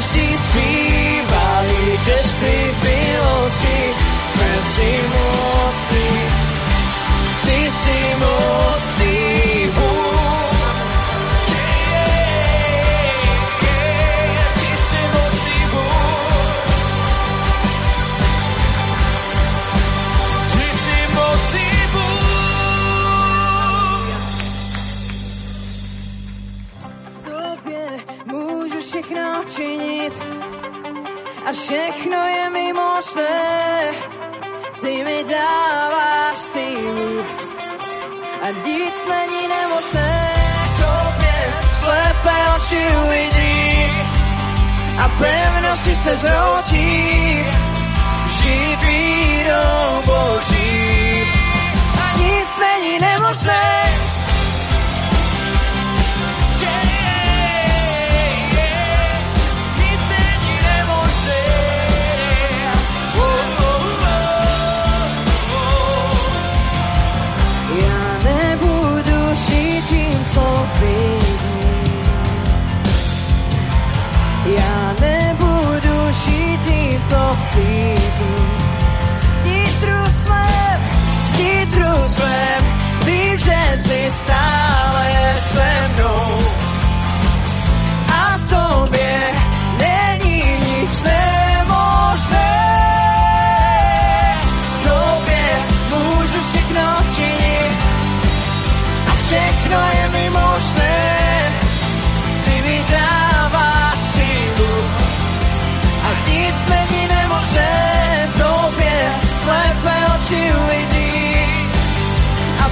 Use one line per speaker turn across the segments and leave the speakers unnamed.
každý zpívali, desny milosti, mocný, ty si mocný. Všechno je mi možné, ty mi dáváš sílu. A nic není nemožné. Kromě slepé oči uvidí. A pevnosti se zrotí, živí do boží. A nic není nemožné. Já nebudu žít tím, co cítím. Vnitru svém, vnitru svém, vím, že si stále se mnou.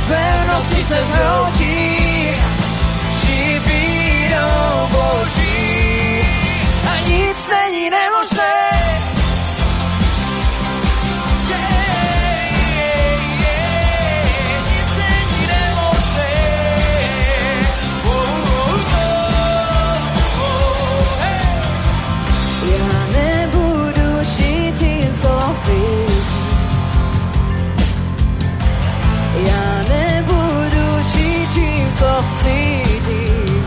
vernosti se zrodí živý dom Boží. A nic není nemožné, feel cítim.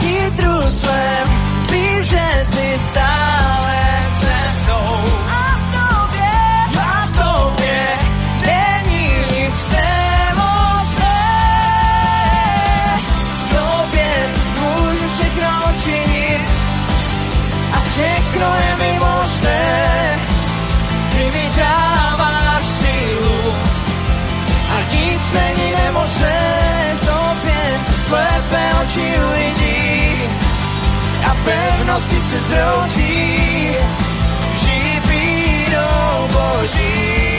Vnitru svém vím, že si stále se mnou. že v tobě slepé oči uvidí a pevnosti se zroutí, živý do boží.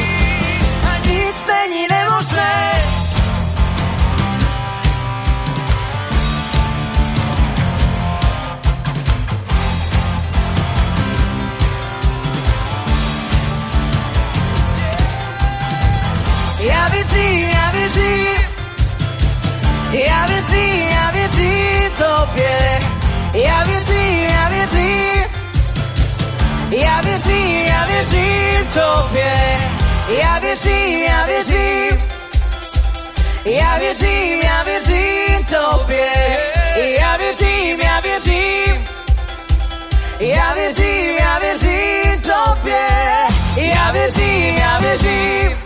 Věřím, já věřím tobě, já věřím, já věřím, já věřím, já věřím tobě, já věřím, já věřím, já věřím, já věřím tobě, já věřím, já věřím,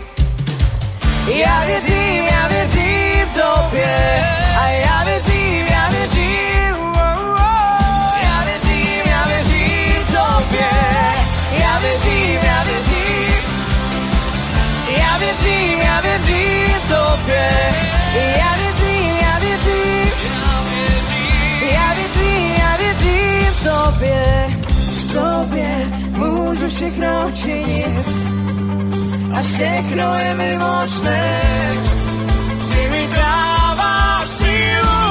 já věřím, všechno činit a všechno je mi možné. Ty mi dáváš sílu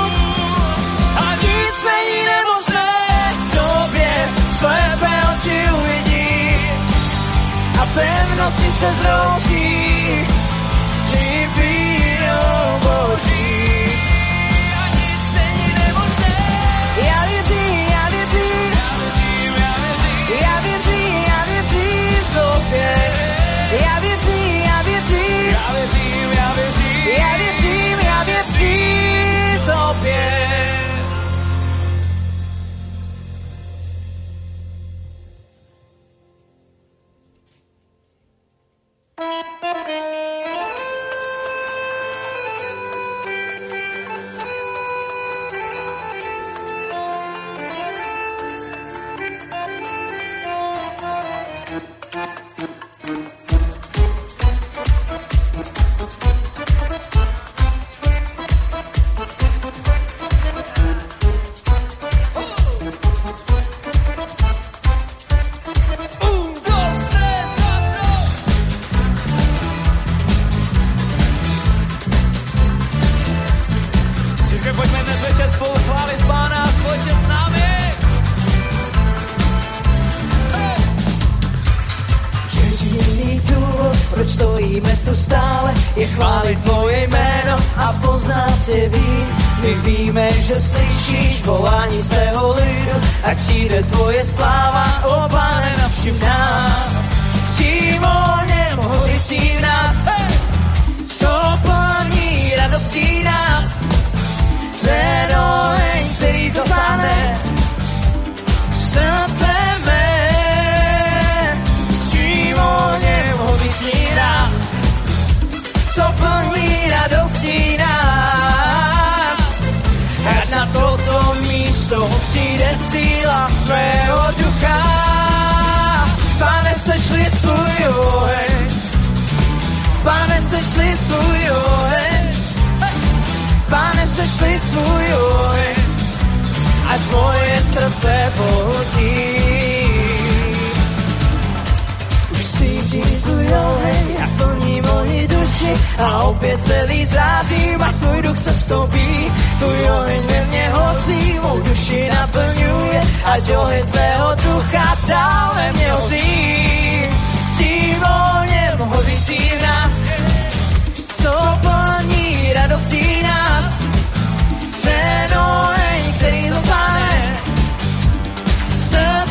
a nic není nemožné. V tobě slepé oči uvidí a pevnosti se zroutí. Música tvého ducha, pane, sešli svůj oheň, pane, sešli svůj oheň, pane, sešli svůj oheň, ať moje srdce pohltí. Oheň a plní moji duši a opět celý zářím a tvůj duch se stoupí. Tvůj oheň ve mně hoří, mou duši naplňuje, ať oheň tvého ducha dál ve mně hoří. S tím ohněm hořící v nás, co plní radostí nás, ten oheň, který zasáhne srdce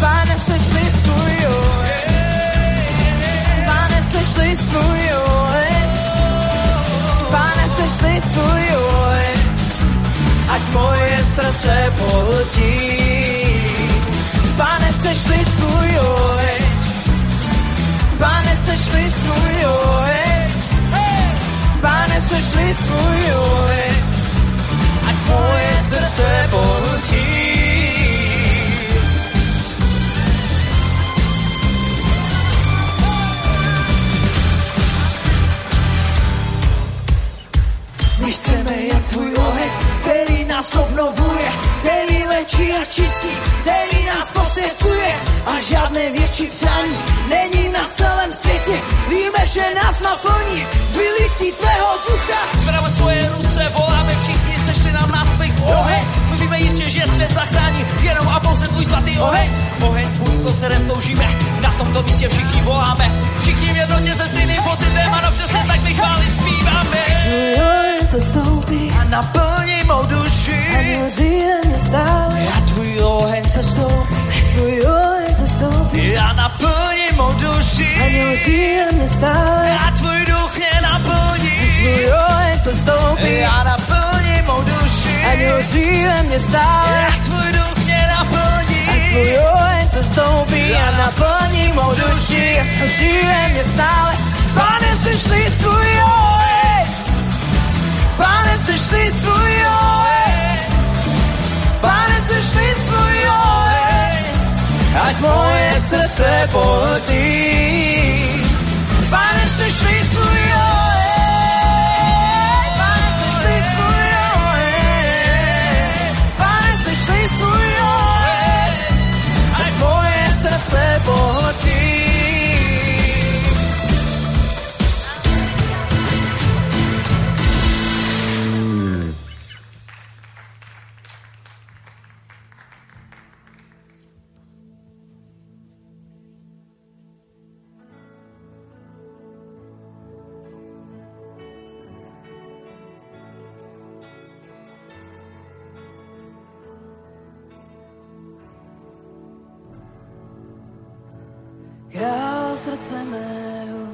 Pane, sešli svůj oheň. Pane, sešli svůj oheň. Pane, moje srdce pohltí. Pane, sešli svůj oheň. Pane, sešli svůj oheň. Pane, sešli svůj oheň. Moje srdce pohltí. My chceme jen tvůj oheň, který nás obnovuje, který léčí a čistí, který nás posvěcuje a žádné větší přání není nad celém světě, víme, že nás naplní vylití tvého ducha.
Zvedáme svoje ruce, voláme všichni, oheň. My víme jistě, že svět zachrání jenom a pouze tvůj svatý oheň. Oheň, tvůj, po kterém toužíme, na tomto místě všichni voláme. Všichni v jednotě se stejným pocitem a dobře se tak zpíváme.
Oheň se stoupí
A naplní mou duši.
a.
A tvůj oheň se stoupí.
Tvůj oheň se stoupí
A naplní mou duši.
a.
A tvůj duch mě naplní.
Tvůj oheň se stoupí
A naplní duši.
a žije mě stále.
A tvůj duch mě naplní.
Tvůj oheň se stoupí a naplní mou duši a žije mě stále. Pane, sešli svůj oheň. Pane, sešli svůj oheň. Pane, sešli svůj oheň. Ať moje srdce pohltí. Pane, sešli svůj oheň. Moje srdce mého,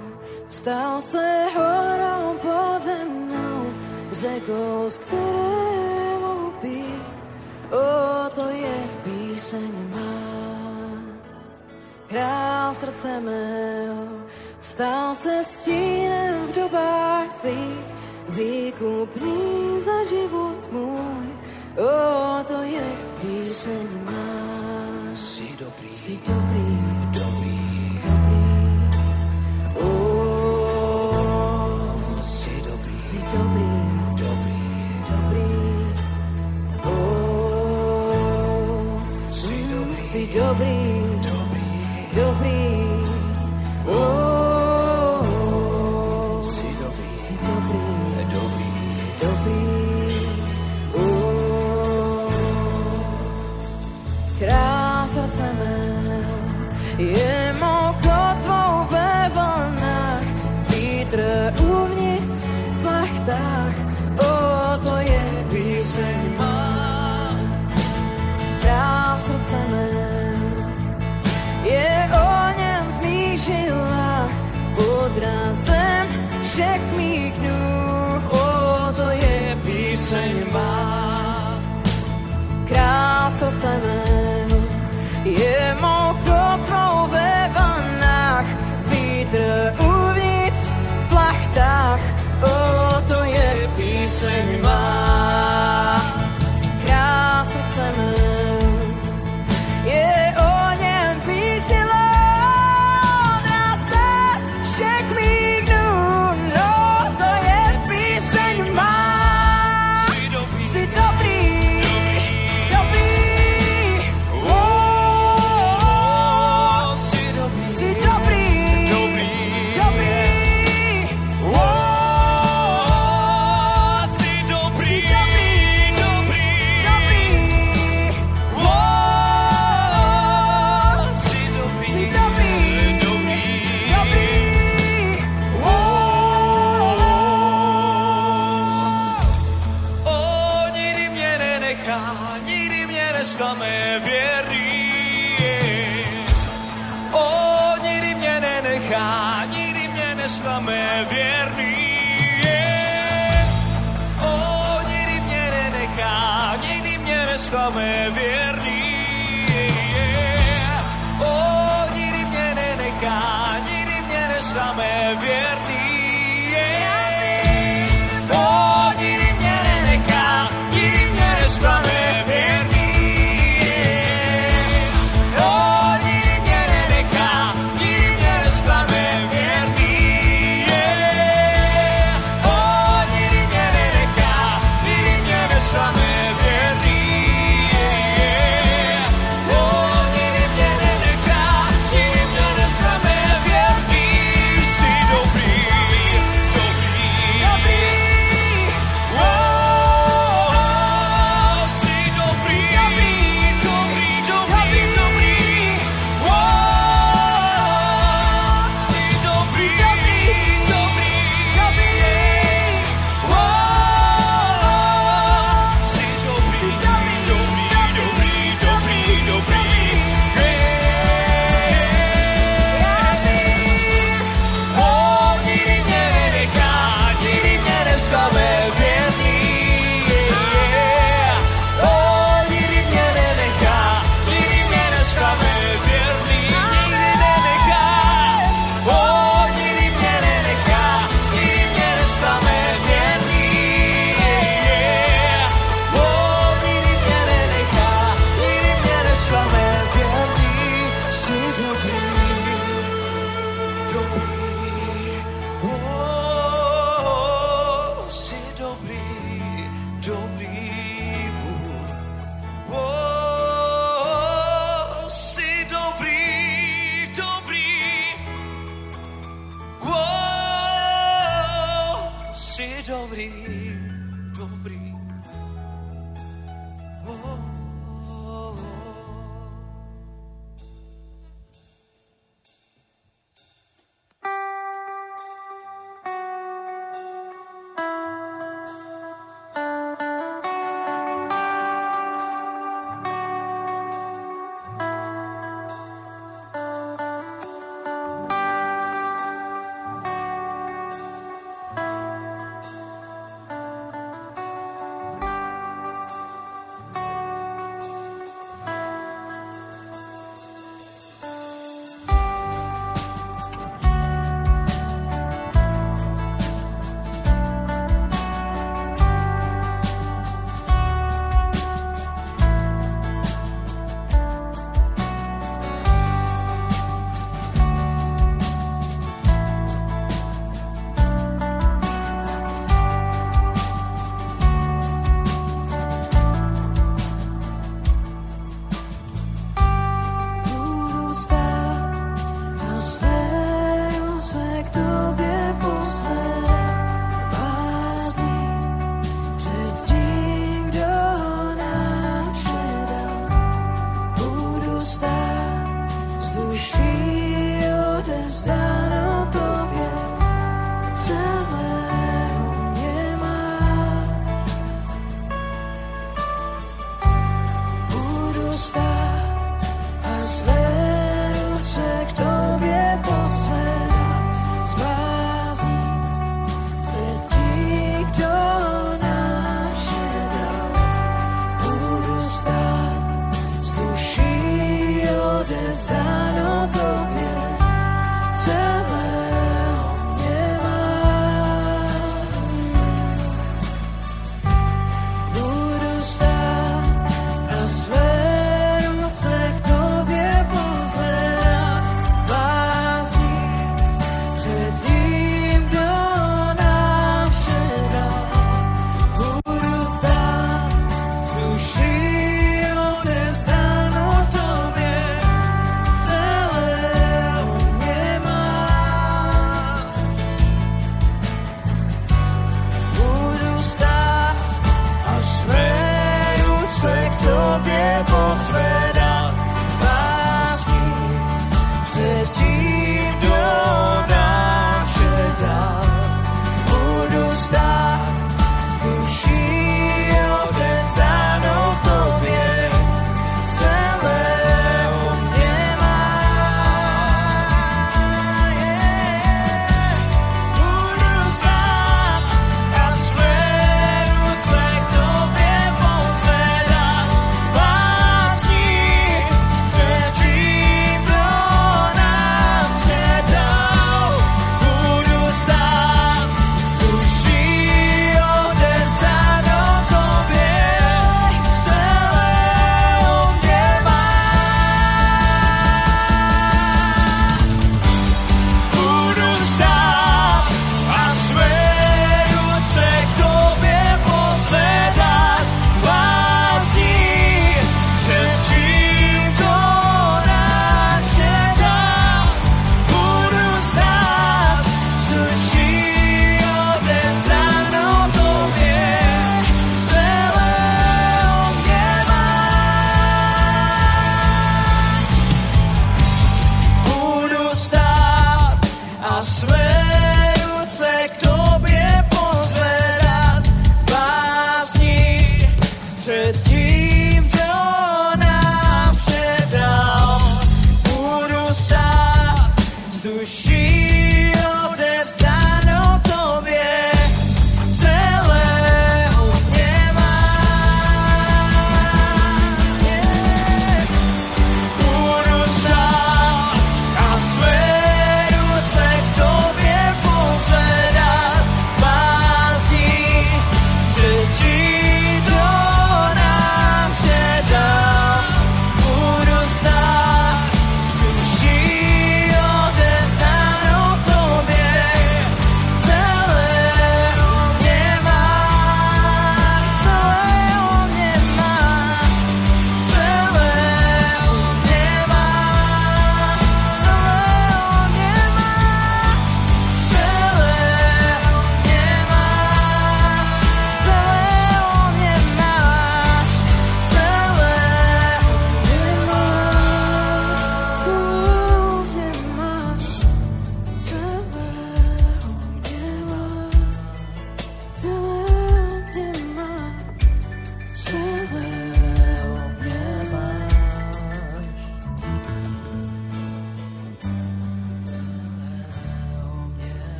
stal se horou pode mnou, řekou, z které mohu pít, o to je píseň má. Král srdce mého, stal se stínem v dobách svých, výkupný za život můj, o to je píseň má.
Jsi dobrý,
dobrý,
dobrý, jsi dobrý,
dobrý,
dobrý,
oh,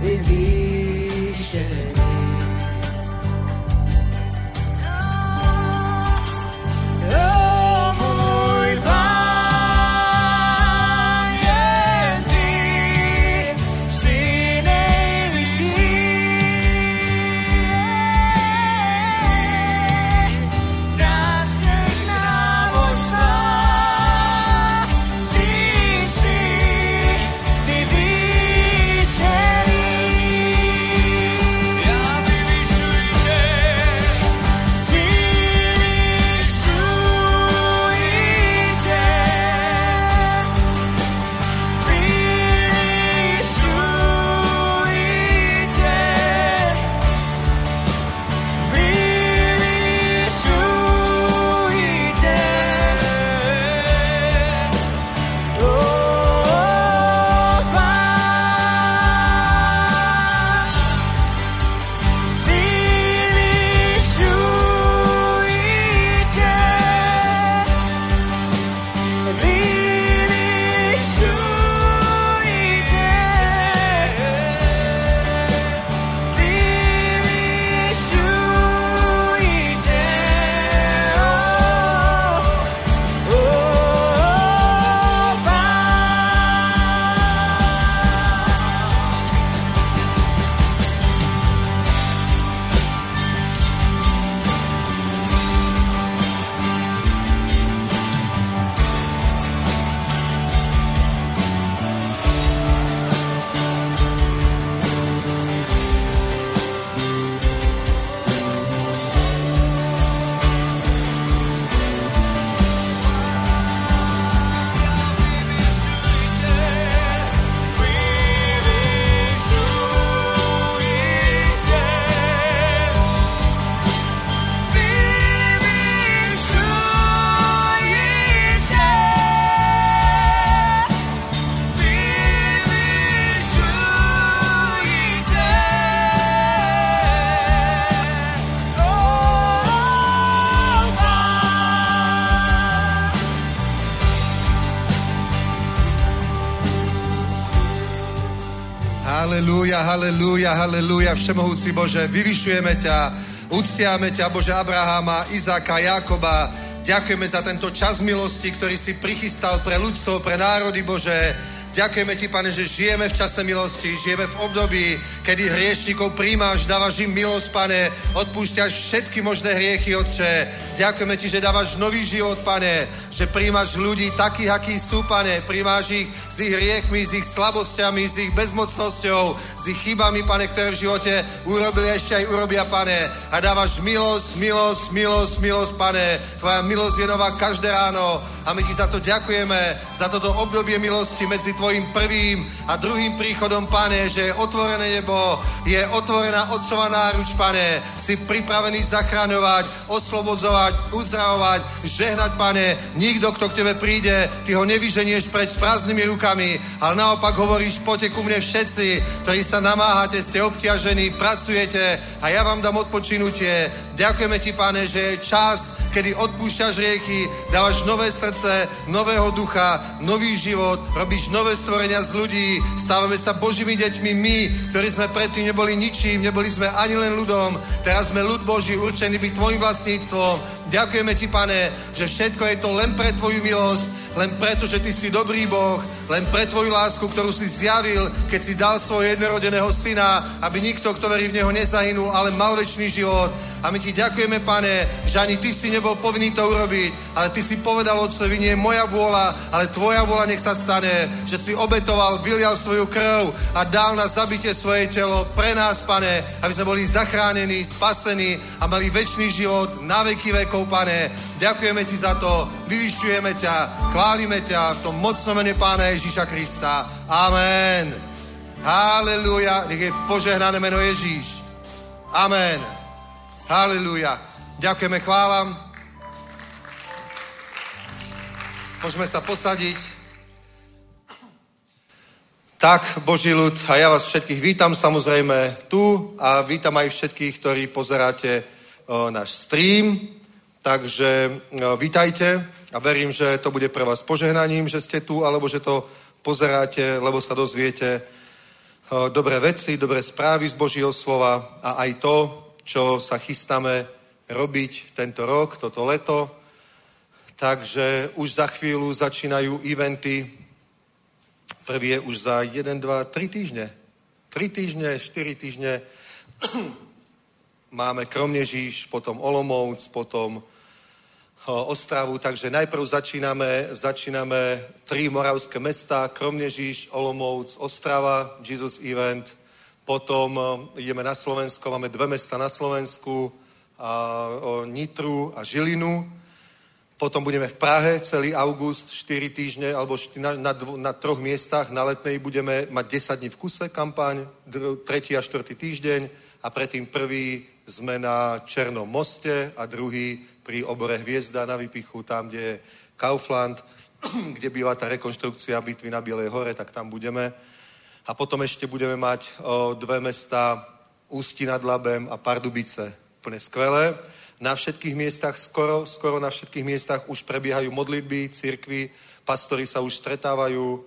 vision.
Halelúja, všemohúci Bože, vyvyšujeme ťa, uctiame ťa, Bože, Abraháma, Izáka, Jakoba, ďakujeme za tento čas milosti, ktorý si prichystal pre ľudstvo, pre národy, Bože, Ďakujeme ti, pane, že žijeme v čase milosti, žijeme v období, kedy hriešnikov príjmaš, dávaš im milosť, pane, odpúšťaš všetky možné hriechy, Otče. Ďakujeme ti, že dávaš nový život, pane, že príjmaš ľudí takých, akí sú, pane, príjmaš ich s ich hriechmi, s ich slabosťami, s ich bezmocnosťou, s ich chybami, pane, ktoré v živote urobili ešte aj urobia, pane. A dávaš milosť, milosť, milosť, milosť, pane. Tvoja milosť je nová každé ráno a my ti za to ďakujeme, za toto obdobie milosti medzi tvojim prvým a druhým príchodom, pane, že je otvorené nebo, je otvorená otcová náruč, pane. Si pripravený zachraňovať, oslobodzovať, uzdravovať, žehnať, pane. Nikto, kto k tebe príde, ty ho nevyženieš preč s prázdnymi rukami, ale naopak hovoríš, poďte ku mne všetci, ktorí sa namáhate, ste obťažení, pracujete a ja vám dám odpočinutie. Ďakujeme ti, pane, že je čas, kedy odpúšťaš riechy, dávaš nové srdce, nového ducha, nový život, robíš nové stvorenia z ľudí, stávame sa Božími deťmi my, ktorí sme predtým neboli ničím, neboli sme ani len ľudom, teraz sme ľud Boží určený byť tvojim vlastníctvom. Ďakujeme ti, pane, že všetko je to len pre tvoju milosť, len preto, že ty si dobrý Boh, len pre tvoju lásku, ktorú si zjavil, keď si dal svojho jednorodeného syna, aby nikto, kto verí v neho, nezahynul, ale mal väčší život. A my ti ďakujeme, pane, že ani ty si nebol povinný to urobiť, ale ty si povedal otcovi, nie je moja vôľa, ale tvoja vôľa nech sa stane, že si obetoval, vylial svoju krv a dal na zabitie svoje telo pre nás, pane, aby sme boli zachránení, spasení a mali väčší život na veky vekov, pane. Ďakujeme ti za to, vyvyšťujeme ťa, chválime ťa v tom mocnom mene Pána Ježíša Krista. Amen. Halelúja, nech je požehnané meno Ježíš. Amen. Halelúja. Ďakujeme, chválam. Môžeme sa posadiť. Tak, Boží ľud, a ja vás všetkých vítam samozrejme tu a vítam aj všetkých, ktorí pozeráte o, náš stream. Takže o, vítajte a verím, že to bude pre vás požehnaním, že ste tu, alebo že to pozeráte, lebo sa dozviete o, dobré veci, dobré správy z Božího slova a aj to, čo sa chystáme robiť tento rok, toto leto. Takže už za chvíľu začínajú eventy. Prvý je už za 1, 2, 3 týždne. 3 týždne, 4 týždne. Máme Kromnežíš, potom Olomouc, potom Ostravu, takže najprv začíname, začíname tri moravské mesta, Kromnežíš, Olomouc, Ostrava, Jesus Event, potom ideme na Slovensko, máme dve mesta na Slovensku, a, o, Nitru a Žilinu. Potom budeme v Prahe celý august, 4 týždne, alebo na, na, dvo, na troch miestach na letnej budeme mať 10 dní v kuse kampaň, tretí a štvrtý týždeň a predtým prvý sme na Černom moste a druhý pri obore Hviezda na Vypichu, tam, kde je Kaufland, kde býva tá rekonštrukcia bitvy na Bielej hore, tak tam budeme. A potom ešte budeme mať o, dve mesta Ústí nad Labem a Pardubice. Úplne skvelé. Na všetkých miestach, skoro, skoro na všetkých miestach už prebiehajú modlitby, cirkvy, pastori sa už stretávajú,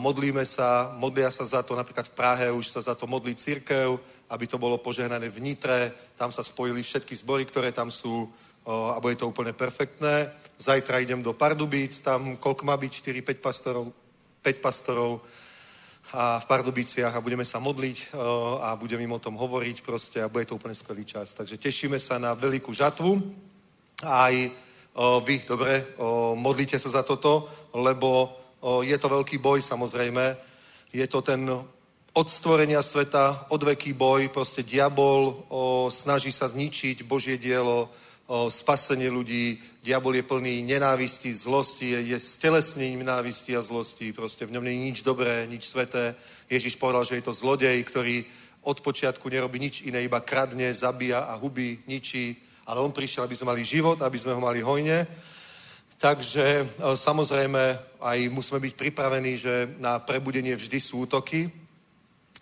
modlíme sa, modlia sa za to, napríklad v Prahe už sa za to modlí církev, aby to bolo požehnané v Nitre, tam sa spojili všetky zbory, ktoré tam sú a bude to úplne perfektné. Zajtra idem do Pardubíc, tam koľko má byť, 4-5 pastorov, 5 pastorov, a v Pardubiciach a budeme sa modliť a budeme im o tom hovoriť proste a bude to úplne skvelý čas. Takže tešíme sa na veľkú žatvu. Aj vy, dobre, modlite sa za toto, lebo je to veľký boj samozrejme. Je to ten od stvorenia sveta, odveký boj, proste diabol snaží sa zničiť Božie dielo, o spasenie ľudí. Diabol je plný nenávisti, zlosti, je, je stelesnením nenávisti a zlosti. Proste v ňom je nič dobré, nič sveté. Ježiš povedal, že je to zlodej, ktorý od počiatku nerobí nič iné, iba kradne, zabíja a hubí, ničí. Ale on prišiel, aby sme mali život, aby sme ho mali hojne. Takže samozrejme aj musíme byť pripravení, že na prebudenie vždy sú útoky.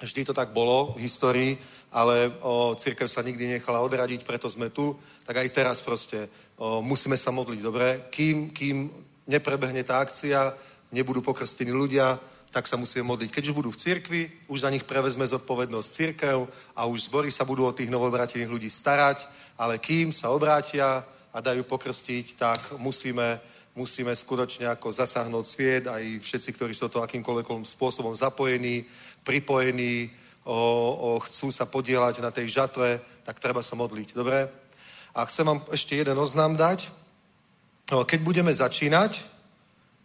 Vždy to tak bolo v histórii ale o, církev sa nikdy nechala odradiť, preto sme tu, tak aj teraz proste o, musíme sa modliť, dobre? Kým, kým neprebehne tá akcia, nebudú pokrstení ľudia, tak sa musíme modliť. Keď už budú v cirkvi, už za nich prevezme zodpovednosť církev a už zbory sa budú o tých novobrátených ľudí starať, ale kým sa obrátia a dajú pokrstiť, tak musíme, musíme skutočne ako zasáhnuť sviet, aj všetci, ktorí sú to akýmkoľvek spôsobom zapojení, pripojení, o, o, chcú sa podielať na tej žatve, tak treba sa modliť. Dobre? A chcem vám ešte jeden oznám dať. Keď budeme začínať,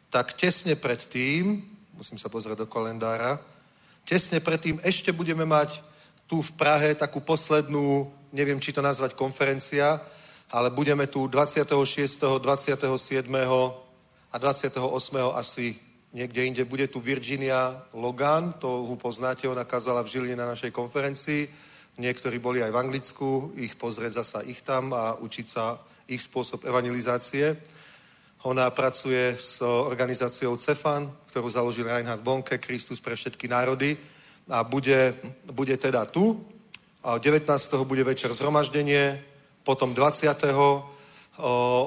tak tesne pred tým musím sa pozrieť do kalendára. Tesne predtým ešte budeme mať tu v Prahe takú poslednú, neviem, či to nazvať konferencia, ale budeme tu 26., 27. a 28. asi niekde inde. Bude tu Virginia Logan, to ho poznáte, ona kazala v Žiline na našej konferencii. Niektorí boli aj v Anglicku, ich pozrieť zasa ich tam a učiť sa ich spôsob evangelizácie. Ona pracuje s organizáciou CEFAN, ktorú založil Reinhard Bonke, Kristus pre všetky národy a bude, bude teda tu. A 19. bude večer zhromaždenie, potom 20.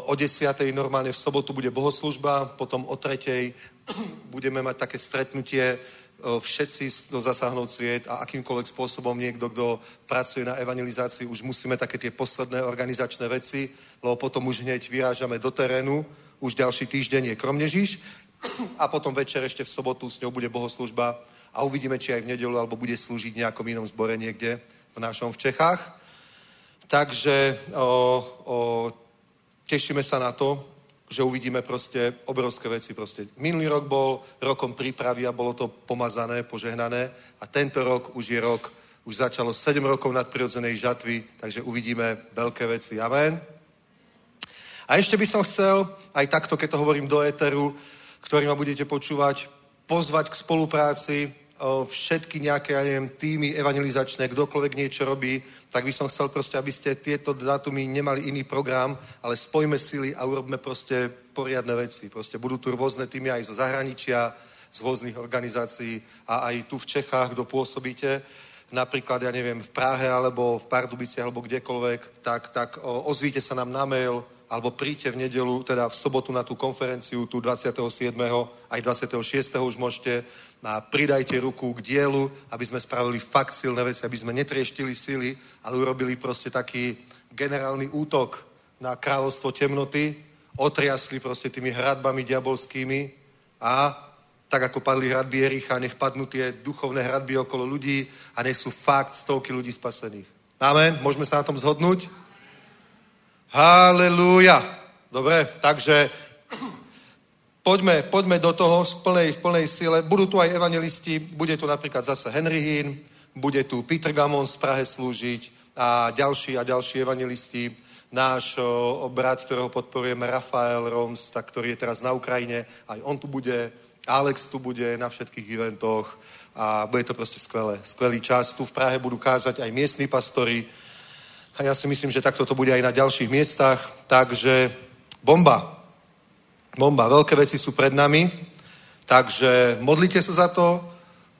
o 10. normálne v sobotu bude bohoslužba, potom o 3. budeme mať také stretnutie všetci do zasáhnout sviet a akýmkoľvek spôsobom niekto, kto pracuje na evangelizácii, už musíme také tie posledné organizačné veci, lebo potom už hneď vyrážame do terénu, už ďalší týždeň je Kromnežiš a potom večer ešte v sobotu s ňou bude bohoslužba a uvidíme, či aj v nedelu, alebo bude slúžiť nejakom inom zbore niekde v našom v Čechách. Takže o, o, tešíme sa na to, že uvidíme proste obrovské veci. Proste. Minulý rok bol rokom prípravy a bolo to pomazané, požehnané a tento rok už je rok, už začalo 7 rokov nadprirodzenej žatvy, takže uvidíme veľké veci. Amen. A ešte by som chcel, aj takto, keď to hovorím do éteru, ktorý ma budete počúvať, pozvať k spolupráci všetky nejaké, ja neviem, týmy evangelizačné, kdokoľvek niečo robí, tak by som chcel proste, aby ste tieto dátumy nemali iný program, ale spojme sily a urobme proste poriadne veci. Proste budú tu rôzne týmy aj zo zahraničia, z rôznych organizácií a aj tu v Čechách, kto pôsobíte, napríklad, ja neviem, v Prahe alebo v Pardubici alebo kdekoľvek, tak, tak ozvíte sa nám na mail, alebo príďte v nedelu, teda v sobotu na tú konferenciu, tu 27. aj 26. už môžete a pridajte ruku k dielu, aby sme spravili fakt silné veci, aby sme netrieštili sily, ale urobili proste taký generálny útok na kráľovstvo temnoty, otriasli proste tými hradbami diabolskými a tak ako padli hradby Jericha, nech padnú tie duchovné hradby okolo ľudí a nech sú fakt stovky ľudí spasených. Amen? Môžeme sa na tom zhodnúť? Halelúja. Dobre, takže poďme, poďme do toho v plnej, v plnej sile. Budú tu aj evangelisti, bude tu napríklad zase Henry Hinn, bude tu Peter Gamon z Prahe slúžiť a ďalší a ďalší evangelisti. Náš o, brat, ktorého podporujeme, Rafael Roms, tak, ktorý je teraz na Ukrajine, aj on tu bude, Alex tu bude na všetkých eventoch a bude to proste skvelé. Skvelý čas. Tu v Prahe budú kázať aj miestni pastori a ja si myslím, že takto to bude aj na ďalších miestach. Takže bomba. Bomba. Veľké veci sú pred nami. Takže modlite sa za to,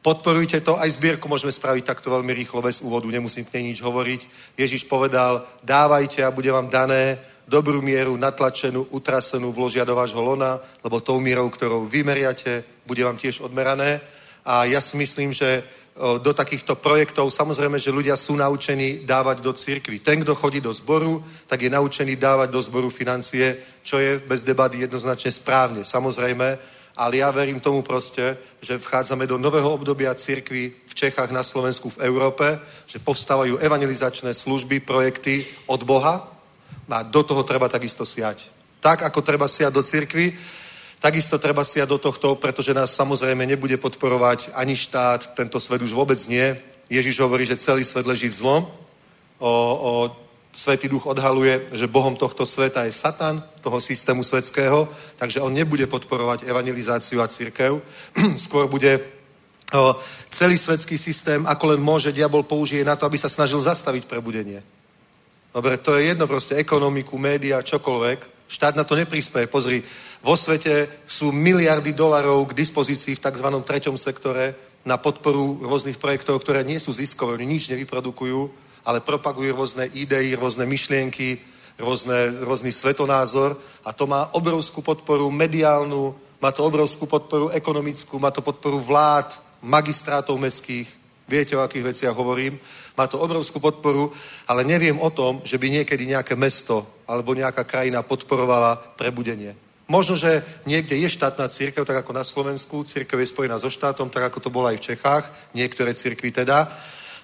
podporujte to. Aj zbierku môžeme spraviť takto veľmi rýchlo, bez úvodu, nemusím k nej nič hovoriť. Ježiš povedal, dávajte a bude vám dané dobrú mieru, natlačenú, utrasenú, vložia do vášho lona, lebo tou mierou, ktorou vymeriate, bude vám tiež odmerané. A ja si myslím, že do takýchto projektov. Samozrejme, že ľudia sú naučení dávať do cirkvy. Ten, kto chodí do zboru, tak je naučený dávať do zboru financie, čo je bez debaty jednoznačne správne. Samozrejme, ale ja verím tomu proste, že vchádzame do nového obdobia cirkvy v Čechách, na Slovensku, v Európe, že povstávajú evangelizačné služby, projekty od Boha a do toho treba takisto siať. Tak, ako treba siať do cirkvy, Takisto treba siať do tohto, pretože nás samozrejme nebude podporovať ani štát, tento svet už vôbec nie. Ježiš hovorí, že celý svet leží v zlom. O, o, Svetý duch odhaluje, že Bohom tohto sveta je Satan, toho systému svetského, takže on nebude podporovať evangelizáciu a církev. Skôr bude o, celý svetský systém, ako len môže, diabol použije na to, aby sa snažil zastaviť prebudenie. Dobre, to je jedno proste, ekonomiku, média, čokoľvek. Štát na to neprispieje. Pozri, vo svete sú miliardy dolarov k dispozícii v tzv. treťom sektore na podporu rôznych projektov, ktoré nie sú ziskové, oni nič nevyprodukujú, ale propagujú rôzne idei, rôzne myšlienky, rôzne, rôzny svetonázor a to má obrovskú podporu mediálnu, má to obrovskú podporu ekonomickú, má to podporu vlád, magistrátov mestských, viete, o akých veciach hovorím, má to obrovskú podporu, ale neviem o tom, že by niekedy nejaké mesto alebo nejaká krajina podporovala prebudenie. Možno, že niekde je štátna církev, tak ako na Slovensku, církev je spojená so štátom, tak ako to bolo aj v Čechách, niektoré církvy teda,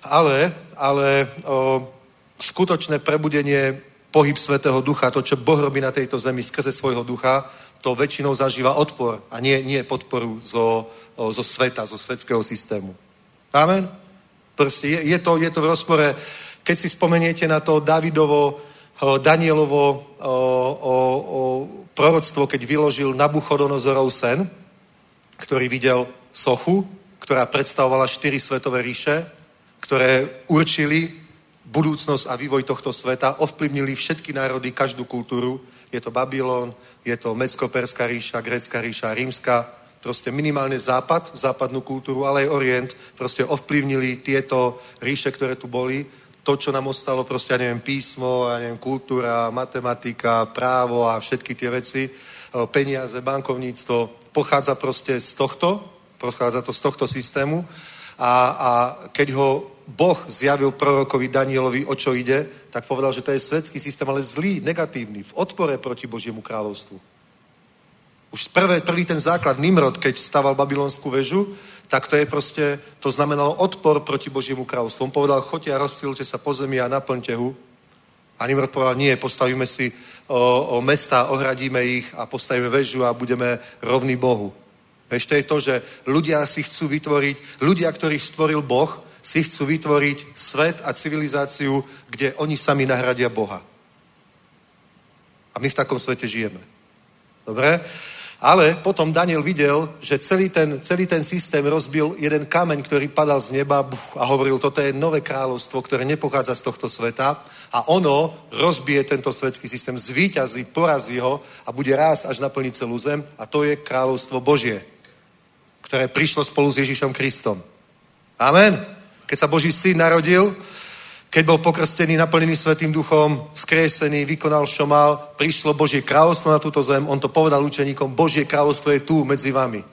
ale, ale o, skutočné prebudenie, pohyb Svetého Ducha, to, čo Boh robí na tejto zemi skrze svojho ducha, to väčšinou zažíva odpor a nie, nie podporu zo, zo sveta, zo svetského systému. Amen? Proste je, je, to, je to v rozpore. Keď si spomeniete na to Davidovo, Danielovo o, o, o proroctvo, keď vyložil Nabuchodonozorov sen, ktorý videl sochu, ktorá predstavovala štyri svetové ríše, ktoré určili budúcnosť a vývoj tohto sveta, ovplyvnili všetky národy, každú kultúru. Je to Babylon, je to Mecko-Perská ríša, Grécka ríša, Rímska, proste minimálne západ, západnú kultúru, ale aj Orient, proste ovplyvnili tieto ríše, ktoré tu boli. To, čo nám ostalo, proste, ja neviem, písmo, ja neviem, kultúra, matematika, právo a všetky tie veci, peniaze, bankovníctvo, pochádza proste z tohto, pochádza to z tohto systému a, a keď ho Boh zjavil prorokovi Danielovi, o čo ide, tak povedal, že to je svetský systém, ale zlý, negatívny, v odpore proti Božiemu kráľovstvu. Už prvé, prvý ten základ, Nimrod, keď staval babylonskú väžu, tak to je proste, to znamenalo odpor proti Božiemu kráľovstvu. On povedal, choďte a rozstýlte sa po zemi a naplňte hu. A Nimrod povedal, nie, postavíme si o, o mesta, ohradíme ich a postavíme väžu a budeme rovní Bohu. Vieš, to je to, že ľudia si chcú vytvoriť, ľudia, ktorých stvoril Boh, si chcú vytvoriť svet a civilizáciu, kde oni sami nahradia Boha. A my v takom svete žijeme. Dobre? Ale potom Daniel videl, že celý ten, celý ten systém rozbil jeden kameň, ktorý padal z neba a hovoril, toto je nové kráľovstvo, ktoré nepochádza z tohto sveta a ono rozbije tento svetský systém, zvíťazí, porazí ho a bude raz až naplniť celú zem a to je kráľovstvo Božie, ktoré prišlo spolu s Ježišom Kristom. Amen. Keď sa Boží syn narodil, keď bol pokrstený, naplnený Svetým duchom, skresený, vykonal, čo mal, prišlo Božie kráľovstvo na túto zem, on to povedal učeníkom, Božie kráľovstvo je tu medzi vami.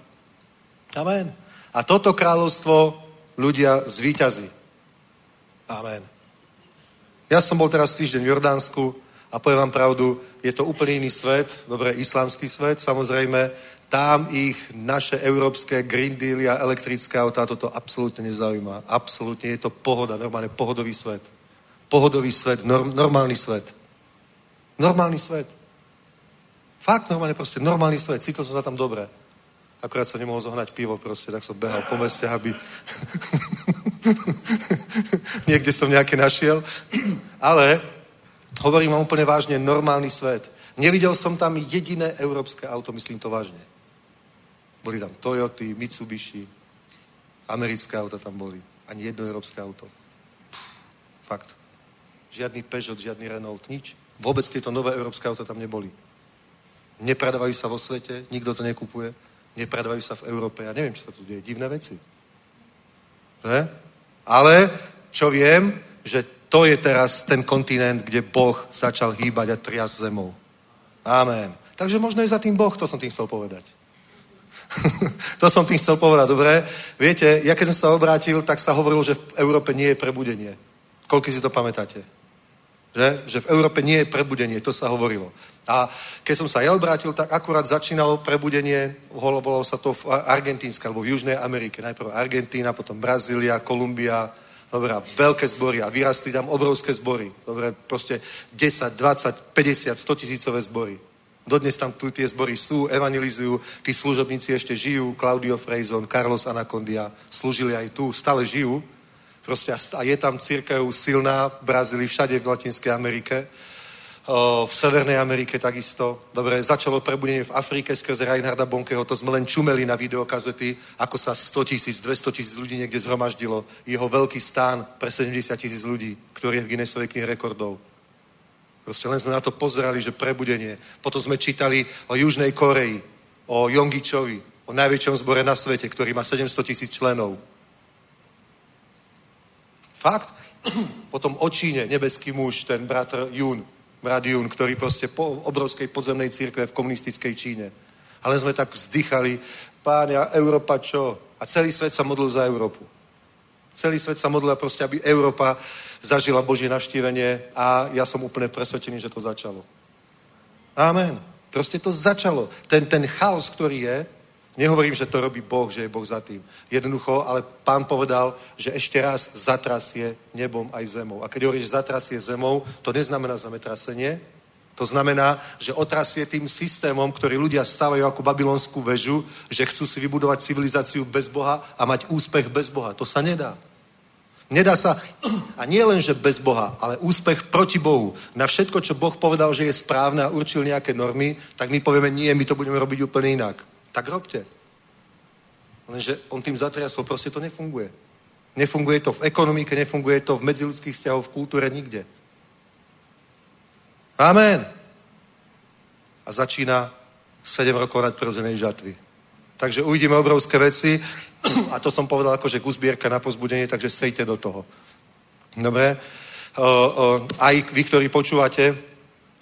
Amen. A toto kráľovstvo ľudia zvíťazí. Amen. Ja som bol teraz týždeň v Jordánsku a poviem vám pravdu, je to úplne iný svet, dobre, islamský svet, samozrejme, tam ich naše európske Green Deal a elektrické autá toto absolútne nezaujíma. Absolútne je to pohoda, normálne pohodový svet. Pohodový svet, norm, normálny svet. Normálny svet. Fakt normálne proste, normálny svet. Cítil som sa tam dobre. Akorát sa nemohol zohnať pivo proste, tak som behal po meste, aby... Niekde som nejaké našiel. Ale hovorím vám úplne vážne, normálny svet. Nevidel som tam jediné európske auto, myslím to vážne. Boli tam Toyoty, Mitsubishi, americké auta tam boli. Ani jedno európske auto. Fakt. Žiadny Peugeot, žiadny Renault, nič. Vôbec tieto nové európske auta tam neboli. Nepredávajú sa vo svete, nikto to nekupuje. Nepredávajú sa v Európe. Ja neviem, čo sa tu deje. Divné veci. Že? Ale, čo viem, že to je teraz ten kontinent, kde Boh začal hýbať a triasť zemou. Amen. Takže možno je za tým Boh, to som tým chcel povedať. to som tým chcel povedať, dobre? Viete, ja keď som sa obrátil, tak sa hovorilo, že v Európe nie je prebudenie. Koľko si to pamätáte? Že? že v Európe nie je prebudenie, to sa hovorilo. A keď som sa ja obrátil, tak akurát začínalo prebudenie, volalo sa to v Argentínska, alebo v Južnej Amerike. Najprv Argentína, potom Brazília, Kolumbia, dobre, veľké zbory a vyrastli tam obrovské zbory. Dobre, proste 10, 20, 50, 100 tisícové zbory. Dodnes tam tu tie zbory sú, evangelizujú, tí služobníci ešte žijú, Claudio Frejzon, Carlos Anacondia, slúžili aj tu, stále žijú. Proste a je tam církev silná v Brazílii, všade v Latinskej Amerike, v Severnej Amerike takisto. Dobre, začalo prebudenie v Afrike skrze Reinharda Bonkeho, to sme len čumeli na videokazety, ako sa 100 tisíc, 200 tisíc ľudí niekde zhromaždilo. Jeho veľký stán pre 70 tisíc ľudí, ktorý je v Guinnessovej knihe rekordov. Proste len sme na to pozerali, že prebudenie. Potom sme čítali o Južnej Koreji, o Jongičovi, o najväčšom zbore na svete, ktorý má 700 tisíc členov. Fakt? Potom o Číne, nebeský muž, ten bratr Jun, brat Jun, ktorý proste po obrovskej podzemnej církve v komunistickej Číne. Ale sme tak vzdychali, pán, a Európa čo? A celý svet sa modlil za Európu. Celý svet sa modlil proste, aby Európa zažila Božie navštívenie a ja som úplne presvedčený, že to začalo. Amen. Proste to začalo. Ten, ten chaos, ktorý je, nehovorím, že to robí Boh, že je Boh za tým. Jednoducho, ale pán povedal, že ešte raz zatrasie nebom aj zemou. A keď hovoríš zatrasie zemou, to neznamená zemetrasenie, To znamená, že otrasie tým systémom, ktorý ľudia stávajú ako babylonskú väžu, že chcú si vybudovať civilizáciu bez Boha a mať úspech bez Boha. To sa nedá. Nedá sa, a nie len, že bez Boha, ale úspech proti Bohu. Na všetko, čo Boh povedal, že je správne a určil nejaké normy, tak my povieme, nie, my to budeme robiť úplne inak. Tak robte. Lenže on tým zatriasol, proste to nefunguje. Nefunguje to v ekonomike, nefunguje to v medziludských vzťahoch, v kultúre, nikde. Amen. A začína 7 rokov nadprirodzenej žatvy. Takže uvidíme obrovské veci a to som povedal akože uzbierka na pozbudenie, takže sejte do toho. Dobre? O, o, aj vy, ktorí počúvate,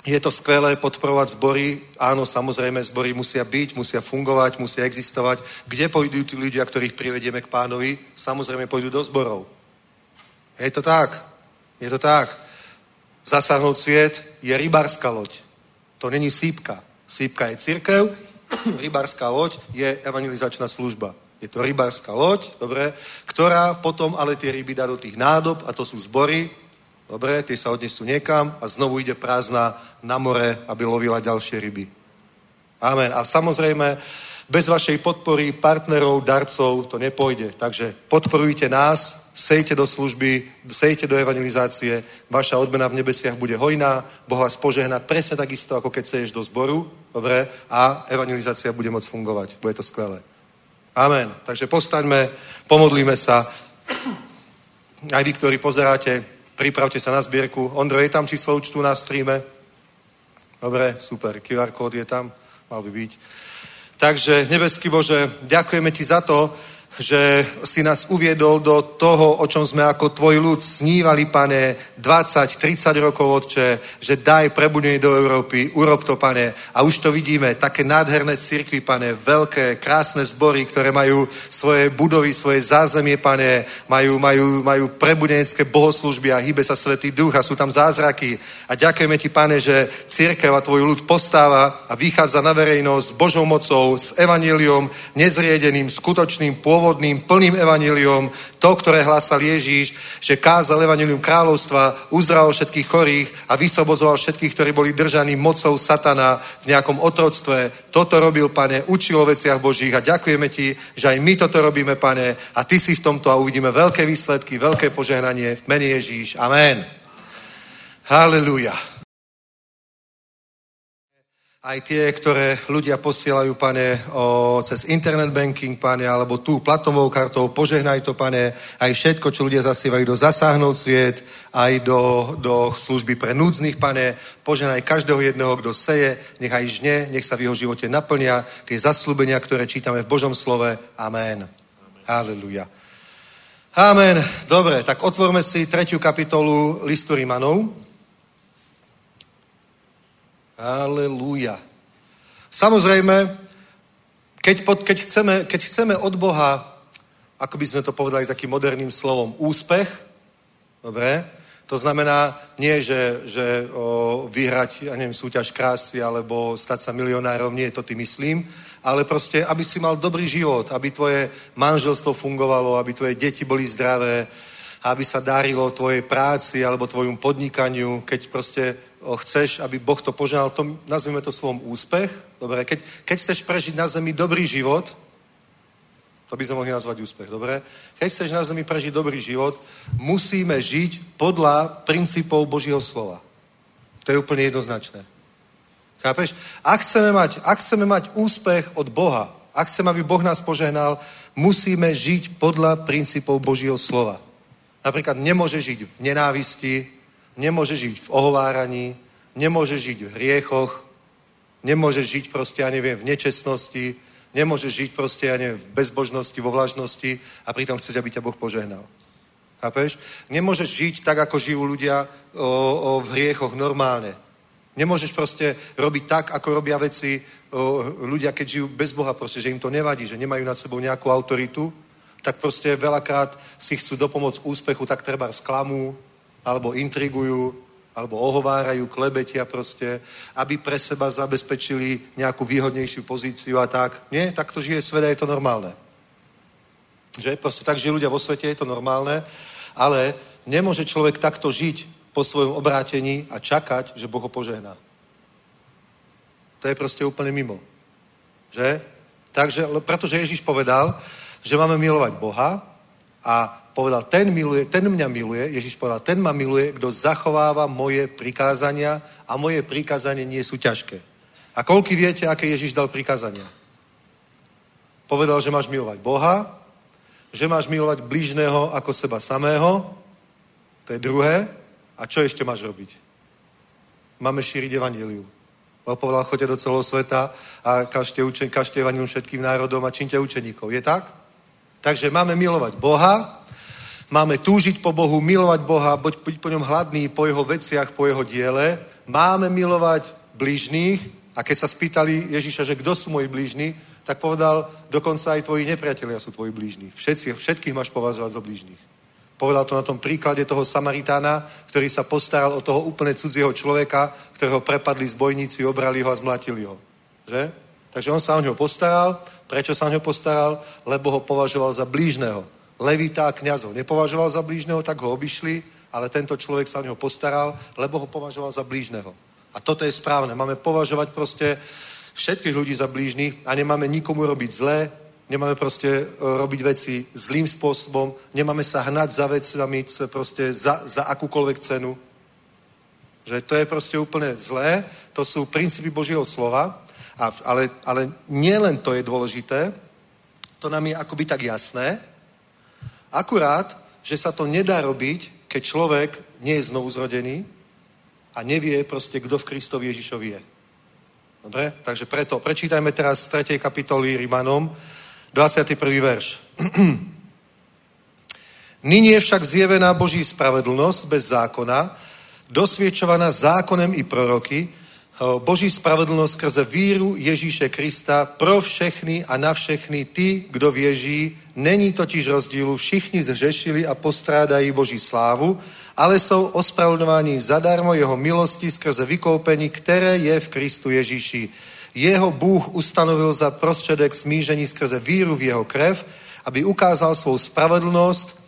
je to skvelé podporovať zbory. Áno, samozrejme, zbory musia byť, musia fungovať, musia existovať. Kde pôjdu tí ľudia, ktorých privedieme k pánovi? Samozrejme, pôjdu do zborov. Je to tak. Je to tak. Zasáhnout sviet je rybárska loď. To není sípka. Sípka je církev, rybárska loď je evangelizačná služba. Je to rybárska loď, dobre, ktorá potom ale tie ryby dá do tých nádob, a to sú zbory, dobre, tie sa odnesú niekam a znovu ide prázdna na more, aby lovila ďalšie ryby. Amen. A samozrejme, bez vašej podpory, partnerov, darcov to nepôjde. Takže podporujte nás, sejte do služby, sejte do evangelizácie, vaša odmena v nebesiach bude hojná, Boh vás požehná presne takisto, ako keď seješ do zboru, dobre, a evangelizácia bude môcť fungovať. Bude to skvelé. Amen. Takže postaňme, pomodlíme sa. Aj vy, ktorí pozeráte, pripravte sa na zbierku. Ondro, je tam číslo účtu na streame? Dobre, super. QR kód je tam, mal by byť. Takže, nebeský Bože, ďakujeme ti za to, že si nás uviedol do toho, o čom sme ako tvoj ľud snívali, pane, 20, 30 rokov, Otče, že daj prebudenie do Európy, urob to, pane. A už to vidíme, také nádherné cirkvy, pane, veľké, krásne zbory, ktoré majú svoje budovy, svoje zázemie, pane, majú, majú, majú prebudenecké bohoslužby a hýbe sa Svetý Duch a sú tam zázraky. A ďakujeme ti, pane, že církev a tvoj ľud postáva a vychádza na verejnosť s Božou mocou, s evaníliom, nezriedeným, skutočným, pôvodným, plným evaníliom, to, ktoré hlásal Ježíš, že kázal evanílium kráľovstva, uzdravil všetkých chorých a vysobozoval všetkých, ktorí boli držaní mocou satana v nejakom otroctve. Toto robil, pane, učil o veciach Božích a ďakujeme ti, že aj my toto robíme, pane, a ty si v tomto a uvidíme veľké výsledky, veľké požehnanie v mene Ježíš. Amen. Halleluja aj tie, ktoré ľudia posielajú, pane, o, cez internet banking, pane, alebo tú platovou kartou, požehnaj to, pane, aj všetko, čo ľudia zasievajú do zasáhnout sviet, aj do, do služby pre núdznych, pane, požehnaj každého jedného, kto seje, nech aj žne, nech sa v jeho živote naplnia tie zaslúbenia, ktoré čítame v Božom slove. Amen. Amen. Amen. Dobre, tak otvorme si tretiu kapitolu listu Rimanov. Aleluja. Samozrejme, keď, pod, keď, chceme, keď chceme od Boha, ako by sme to povedali takým moderným slovom, úspech, dobre, to znamená nie, že, že o, vyhrať, ja neviem, súťaž krásy alebo stať sa milionárom, nie to ty myslím, ale proste, aby si mal dobrý život, aby tvoje manželstvo fungovalo, aby tvoje deti boli zdravé, aby sa darilo tvojej práci alebo tvojom podnikaniu, keď proste chceš, aby Boh to požehnal, to, nazvime to slovom úspech. Dobre, keď, keď chceš prežiť na zemi dobrý život, to by sme mohli nazvať úspech, dobre? Keď chceš na zemi prežiť dobrý život, musíme žiť podľa princípov Božieho slova. To je úplne jednoznačné. Chápeš? Ak chceme mať, ak chceme mať úspech od Boha, ak chceme, aby Boh nás požehnal, musíme žiť podľa princípov Božieho slova. Napríklad nemôže žiť v nenávisti, nemôže žiť v ohováraní, nemôže žiť v hriechoch, nemôže žiť proste, ja neviem, v nečestnosti, nemôže žiť proste, ja neviem, v bezbožnosti, vo vlažnosti a pritom chceš, aby ťa Boh požehnal. Chápeš? Nemôžeš žiť tak, ako žijú ľudia o, o, v hriechoch normálne. Nemôžeš proste robiť tak, ako robia veci o, ľudia, keď žijú bez Boha, proste, že im to nevadí, že nemajú nad sebou nejakú autoritu, tak proste veľakrát si chcú dopomôcť úspechu, tak treba sklamú, alebo intrigujú, alebo ohovárajú, klebetia proste, aby pre seba zabezpečili nejakú výhodnejšiu pozíciu a tak. Nie, tak to žije svet a je to normálne. Že? Proste tak žijú ľudia vo svete, je to normálne, ale nemôže človek takto žiť po svojom obrátení a čakať, že Boh ho požehná. To je proste úplne mimo. Že? Takže, pretože Ježiš povedal, že máme milovať Boha a povedal, ten, miluje, ten mňa miluje, Ježiš povedal, ten ma miluje, kto zachováva moje prikázania a moje prikázania nie sú ťažké. A koľky viete, aké Ježiš dal prikázania? Povedal, že máš milovať Boha, že máš milovať blížneho ako seba samého, to je druhé. A čo ešte máš robiť? Máme šíriť evaníliu. Lebo povedal, choďte do celého sveta a kažte, učen, kažte všetkým národom a činte učeníkov. Je tak? Takže máme milovať Boha, máme túžiť po Bohu, milovať Boha, byť po ňom hladný, po jeho veciach, po jeho diele. Máme milovať blížných. A keď sa spýtali Ježiša, že kto sú moji blížni, tak povedal, dokonca aj tvoji nepriatelia sú tvoji blížni. Všetci, všetkých máš považovať za blížnych. Povedal to na tom príklade toho Samaritána, ktorý sa postaral o toho úplne cudzieho človeka, ktorého prepadli zbojníci, obrali ho a zmlatili ho. Že? Takže on sa o neho postaral. Prečo sa o neho postaral? Lebo ho považoval za blížneho. Levita a kniaz ho nepovažoval za blížneho, tak ho obišli, ale tento človek sa o neho postaral, lebo ho považoval za blížneho. A toto je správne. Máme považovať proste všetkých ľudí za blížnych a nemáme nikomu robiť zlé, nemáme proste e, robiť veci zlým spôsobom, nemáme sa hnať za vecami proste za, za akúkoľvek cenu. Že to je proste úplne zlé, to sú princípy Božieho slova, a, ale, ale nielen to je dôležité, to nám je akoby tak jasné, akurát, že sa to nedá robiť, keď človek nie je znovu zrodený a nevie proste, kto v Kristovi Ježišovi je. Dobre? Takže preto prečítajme teraz z 3. kapitoly Rimanom, 21. verš. Nyní je však zjevená Boží spravedlnosť bez zákona, dosviečovaná zákonem i proroky, Boží spravedlnosť skrze víru Ježíše Krista pro všechny a na všechny ty, kdo věží. Není totiž rozdílu, všichni zhřešili a postrádají Boží slávu, ale jsou ospravedlňováni zadarmo jeho milosti skrze vykoupení, které je v Kristu Ježíši. Jeho Bůh ustanovil za prostředek smížení skrze víru v jeho krev, aby ukázal svou spravedlnost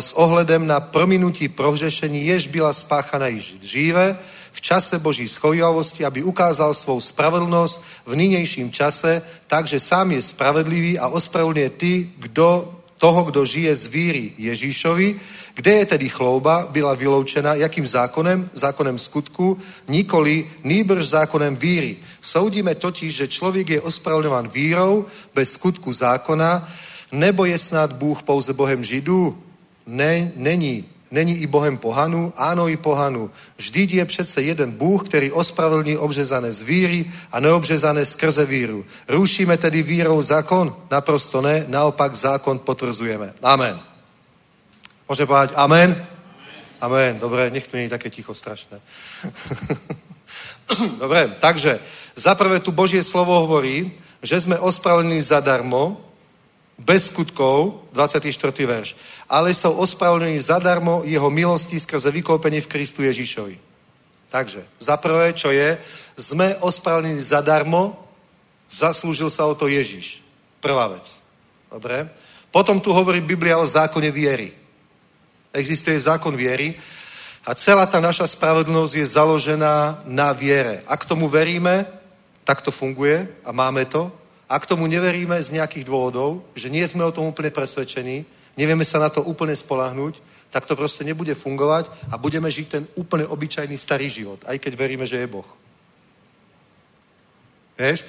s ohledem na prominutí prohřešení, jež byla spáchaná již dříve, v čase Boží schovivavosti, aby ukázal svou spravedlnosť v nynějším čase, takže sám je spravedlivý a ospravedlňuje ty, kdo, toho, kdo žije z víry Ježíšovi, kde je tedy chlouba, byla vyloučena, jakým zákonem? Zákonem skutku, nikoli nýbrž zákonem víry. Soudíme totiž, že člověk je ospravedlňován vírou bez skutku zákona, nebo je snad Bůh pouze Bohem Židů? Ne, není. Není i Bohem pohanu? Áno, i pohanu. Vždyť je přece jeden Bůh, který ospravedlní obřezané z víry a neobřezané skrze víru. Rušíme tedy vírou zákon? Naprosto ne, naopak zákon potvrzujeme. Amen. Môžeme povedať amen? Amen. Amen. Dobre, nech to nie je také ticho strašné. Dobre, takže za prvé tu Božie slovo hovorí, že sme ospravedlní zadarmo, bez skutkov, 24. verš, ale sú ospravedlení zadarmo jeho milosti skrze vykoupení v Kristu Ježišovi. Takže, za prvé, čo je, sme ospravedlení zadarmo, zaslúžil sa o to Ježiš. Prvá vec. Dobre? Potom tu hovorí Biblia o zákone viery. Existuje zákon viery a celá tá naša spravedlnosť je založená na viere. Ak tomu veríme, tak to funguje a máme to. Ak tomu neveríme z nejakých dôvodov, že nie sme o tom úplne presvedčení, nevieme sa na to úplne spolahnuť, tak to proste nebude fungovať a budeme žiť ten úplne obyčajný starý život, aj keď veríme, že je Boh. Vieš?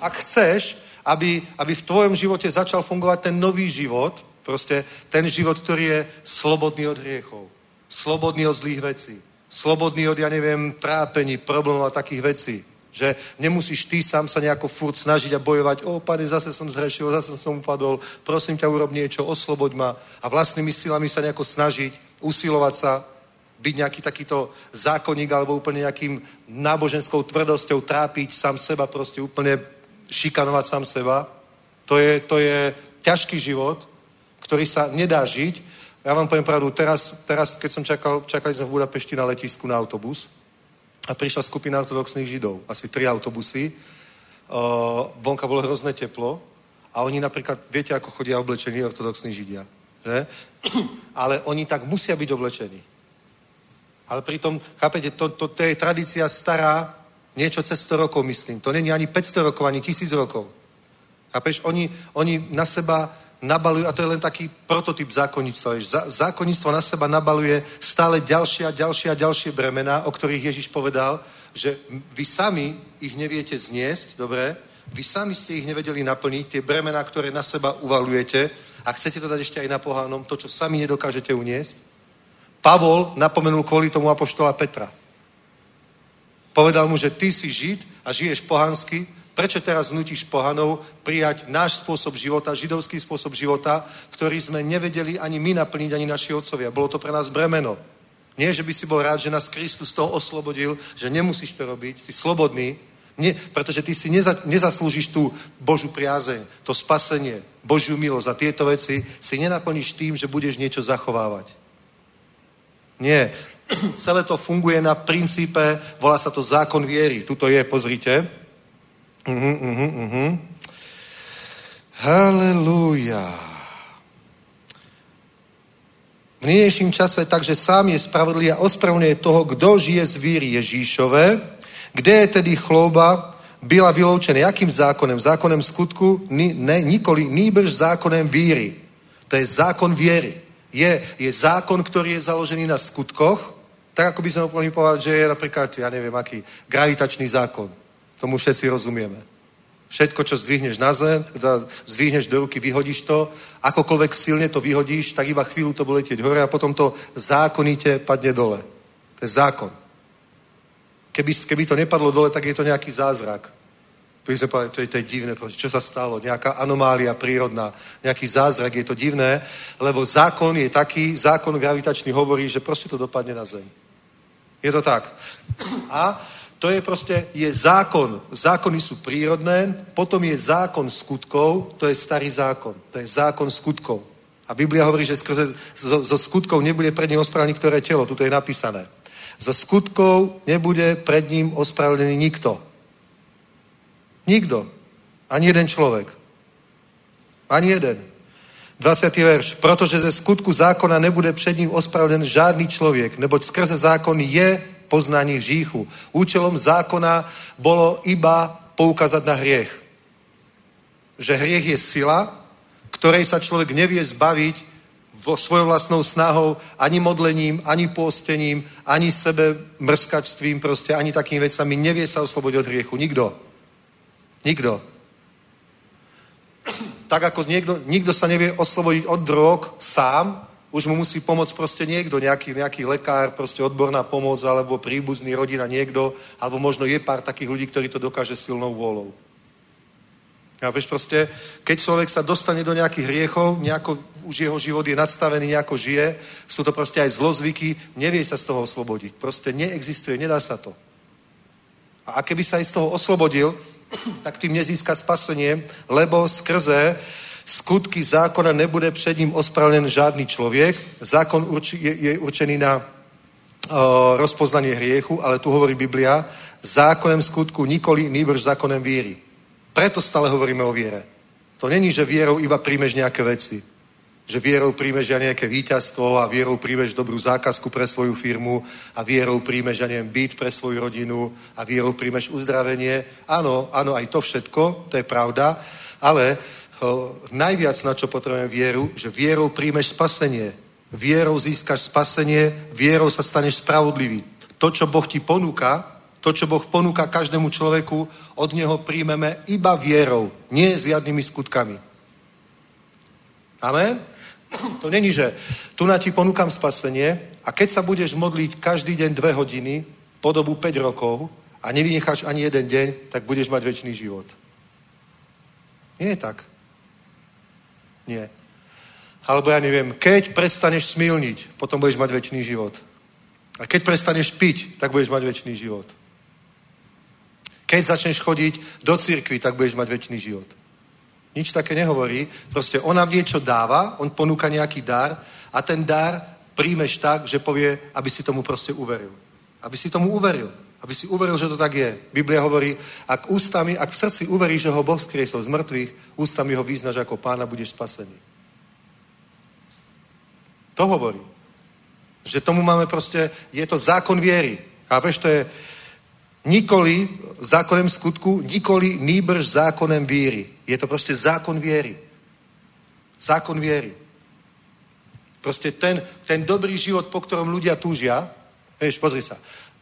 Ak chceš, aby, aby v tvojom živote začal fungovať ten nový život, proste ten život, ktorý je slobodný od hriechov, slobodný od zlých vecí, slobodný od, ja neviem, trápení, problémov a takých vecí, že nemusíš ty sám sa nejako furt snažiť a bojovať, o pane, zase som zhrešil, zase som upadol, prosím ťa, urob niečo, osloboď ma a vlastnými silami sa nejako snažiť, usilovať sa, byť nejaký takýto zákonník alebo úplne nejakým náboženskou tvrdosťou trápiť sám seba, proste úplne šikanovať sám seba. To je, to je ťažký život, ktorý sa nedá žiť. Ja vám poviem pravdu, teraz, teraz keď som čakal, čakali sme v Budapešti na letisku na autobus, a prišla skupina ortodoxných židov, asi tri autobusy. Uh, vonka bolo hrozné teplo a oni napríklad, viete, ako chodia oblečení ortodoxní židia, že? Ale oni tak musia byť oblečení. Ale pritom, chápete, to, to, to je tradícia stará, Niečo cez 100 rokov, myslím. To není ani 500 rokov, ani 1000 rokov. A peš, oni, oni na seba nabalujú, a to je len taký prototyp zákonnictva. Zákonnictvo na seba nabaluje stále ďalšie a ďalšie a ďalšie bremená, o ktorých Ježiš povedal, že vy sami ich neviete zniesť, dobre? Vy sami ste ich nevedeli naplniť, tie bremená, ktoré na seba uvalujete a chcete to dať ešte aj na pohánom, to, čo sami nedokážete uniesť. Pavol napomenul kvôli tomu apoštola Petra. Povedal mu, že ty si žid a žiješ pohansky, prečo teraz nutíš pohanov prijať náš spôsob života, židovský spôsob života, ktorý sme nevedeli ani my naplniť, ani naši otcovia. Bolo to pre nás bremeno. Nie, že by si bol rád, že nás Kristus toho oslobodil, že nemusíš to robiť, si slobodný, nie, pretože ty si neza, nezaslúžiš tú Božú priazeň, to spasenie, Božiu milosť a tieto veci si nenaplníš tým, že budeš niečo zachovávať. Nie. Celé to funguje na princípe, volá sa to zákon viery. Tuto je, pozrite. Uh-huh, uh-huh, uh-huh. Halelúja. V nynějším čase takže sám je spravodlivý a ospravedlňuje toho, kdo žije z víry Ježíšové, kde je tedy chlouba, byla vyloučená. Jakým zákonem? Zákonem skutku? Ni, ne, nikoli, nýbrž zákonem víry. To je zákon viery. Je, je zákon, ktorý je založený na skutkoch, tak ako by sme mohli povedať, že je napríklad, ja neviem, aký gravitačný zákon. Tomu všetci rozumieme. Všetko, čo zdvihneš na zem, zdvihneš do ruky, vyhodíš to, akokoľvek silne to vyhodíš, tak iba chvíľu to bude letieť hore a potom to zákonite padne dole. To je zákon. Keby, keby to nepadlo dole, tak je to nejaký zázrak. To je, to je, to je divné, čo sa stalo, nejaká anomália prírodná, nejaký zázrak, je to divné, lebo zákon je taký, zákon gravitačný hovorí, že proste to dopadne na zem. Je to tak. A to je proste, je zákon. Zákony sú prírodné, potom je zákon skutkov, to je starý zákon. To je zákon skutkov. A Biblia hovorí, že skrze, zo, zo skutkov nebude pred ním ospravedlný ktoré telo. Tuto je napísané. Zo skutkov nebude pred ním ospravedlnený nikto. Nikto. Ani jeden človek. Ani jeden. 20. verš. Protože ze skutku zákona nebude před ním ospravedlnen žádný člověk, neboť skrze zákon je poznání hříchu. Účelom zákona bolo iba poukázať na hriech. Že hriech je sila, ktorej sa človek nevie zbaviť vo svojou vlastnou snahou, ani modlením, ani pôstením, ani sebe mrskačstvím, proste ani takými vecami. Nevie sa oslobodiť od hriechu. Nikto. Nikto. Tak ako niekto, nikto sa nevie oslobodiť od drog sám, už mu musí pomôcť proste niekto, nejaký, nejaký lekár, proste odborná pomoc, alebo príbuzný rodina niekto, alebo možno je pár takých ľudí, ktorí to dokáže silnou vôľou. A vieš proste, keď človek sa dostane do nejakých hriechov, nejako, už jeho život je nadstavený, nejako žije, sú to proste aj zlozvyky, nevie sa z toho oslobodiť. Proste neexistuje, nedá sa to. A keby sa aj z toho oslobodil, tak tým nezíska spasenie, lebo skrze skutky zákona nebude před ním ospravedlnen žádný člověk. Zákon urči, je, je určený na o, rozpoznanie hriechu, ale tu hovorí Biblia, zákonem skutku nikoli, nýbrž zákonem víry. Preto stále hovoríme o viere. To není, že vierou iba príjmeš nejaké veci. Že vierou príjmeš ja nejaké víťazstvo a vierou príjmeš dobrú zákazku pre svoju firmu a vierou príjmeš, ja neviem, byt pre svoju rodinu a vierou príjmeš uzdravenie. Áno, áno, aj to všetko, to je pravda, ale najviac, na čo potrebujeme vieru, že vierou príjmeš spasenie. Vierou získaš spasenie, vierou sa staneš spravodlivý. To, čo Boh ti ponúka, to, čo Boh ponúka každému človeku, od Neho príjmeme iba vierou, nie s žiadnymi skutkami. Amen? To není, že tu na ti ponúkam spasenie a keď sa budeš modliť každý deň dve hodiny po dobu 5 rokov a nevynecháš ani jeden deň, tak budeš mať väčší život. Nie je tak. Nie. Alebo ja neviem, keď prestaneš smilniť, potom budeš mať väčší život. A keď prestaneš piť, tak budeš mať väčší život. Keď začneš chodiť do cirkvi, tak budeš mať väčší život. Nič také nehovorí. Proste on nám niečo dáva, on ponúka nejaký dar a ten dar príjmeš tak, že povie, aby si tomu proste uveril. Aby si tomu uveril. Aby si uveril, že to tak je. Biblia hovorí, ak ústami, ak v srdci uveríš, že ho Boh skriesol z mŕtvych, ústami ho vyznaš ako pána, budeš spasený. To hovorí. Že tomu máme proste, je to zákon viery. Veš, to je, Nikoli zákonem skutku, nikoli nýbrž zákonem víry. Je to proste zákon viery. Zákon viery. Proste ten, ten dobrý život, po ktorom ľudia túžia, vieš, pozri sa,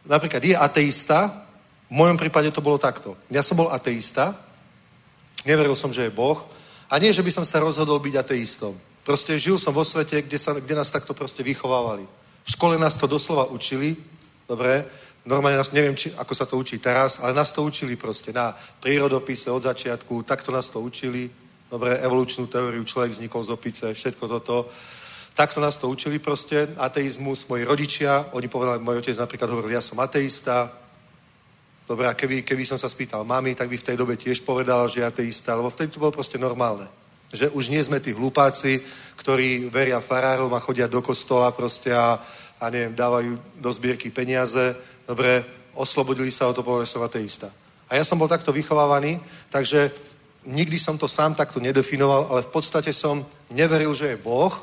napríklad je ateista, v mojom prípade to bolo takto. Ja som bol ateista, neveril som, že je Boh, a nie, že by som sa rozhodol byť ateistom. Proste žil som vo svete, kde, sa, kde nás takto proste vychovávali. V škole nás to doslova učili, dobre, normálne nás, neviem, či, ako sa to učí teraz, ale nás to učili proste na prírodopise od začiatku, takto nás to učili, dobre, evolučnú teóriu, človek vznikol z opice, všetko toto. Takto nás to učili proste, ateizmus, moji rodičia, oni povedali, môj otec napríklad hovoril, ja som ateista, Dobre, a keby, keby som sa spýtal mami, tak by v tej dobe tiež povedala, že je ateista, lebo vtedy to bolo proste normálne. Že už nie sme tí hlupáci, ktorí veria farárom a chodia do kostola proste a, a neviem, dávajú do zbierky peniaze. Dobre, oslobodili sa o to, povedali, som ateista. A ja som bol takto vychovávaný, takže nikdy som to sám takto nedefinoval, ale v podstate som neveril, že je Boh,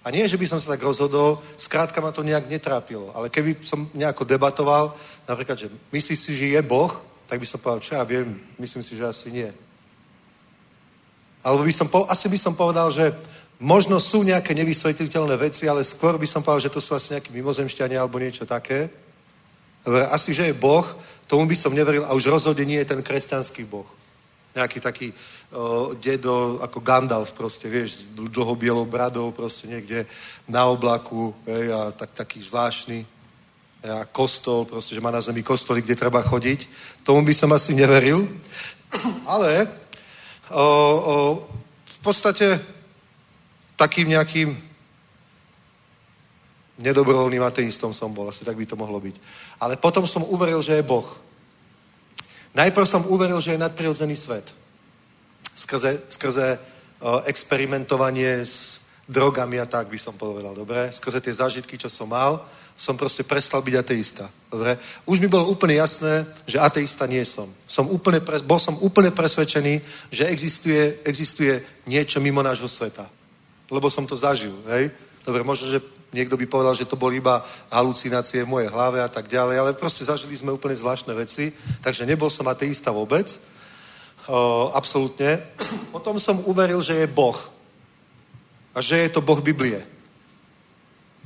a nie, že by som sa tak rozhodol, skrátka ma to nejak netrápilo. Ale keby som nejako debatoval, napríklad, že myslíš si, že je Boh, tak by som povedal, čo ja viem, myslím si, že asi nie. Alebo by som, asi by som povedal, že možno sú nejaké nevysvetliteľné veci, ale skôr by som povedal, že to sú asi nejakí mimozemšťania alebo niečo také. Asi, že je Boh, tomu by som neveril a už rozhodne nie je ten kresťanský Boh. Nejaký taký dedo ako Gandalf proste, vieš, s dlho bielou bradou proste niekde na oblaku hej, a tak, taký zvláštny a kostol, proste, že má na zemi kostoly, kde treba chodiť. Tomu by som asi neveril. Ale o, o, v podstate takým nejakým nedobrovoľným ateistom som bol, asi tak by to mohlo byť. Ale potom som uveril, že je Boh. Najprv som uveril, že je nadprirodzený svet. Skrze, skrze o, experimentovanie s drogami a tak by som povedal, dobre? Skrze tie zážitky, čo som mal, som proste prestal byť ateista. Dobre? Už mi bolo úplne jasné, že ateista nie som. som úplne pres, bol som úplne presvedčený, že existuje, existuje niečo mimo nášho sveta. Lebo som to zažil. Hej? Dobre, možno, že niekto by povedal, že to boli iba halucinácie v mojej hlave a tak ďalej, ale proste zažili sme úplne zvláštne veci, takže nebol som ateista vôbec. O, absolútne. Potom som uveril, že je Boh. A že je to Boh Biblie.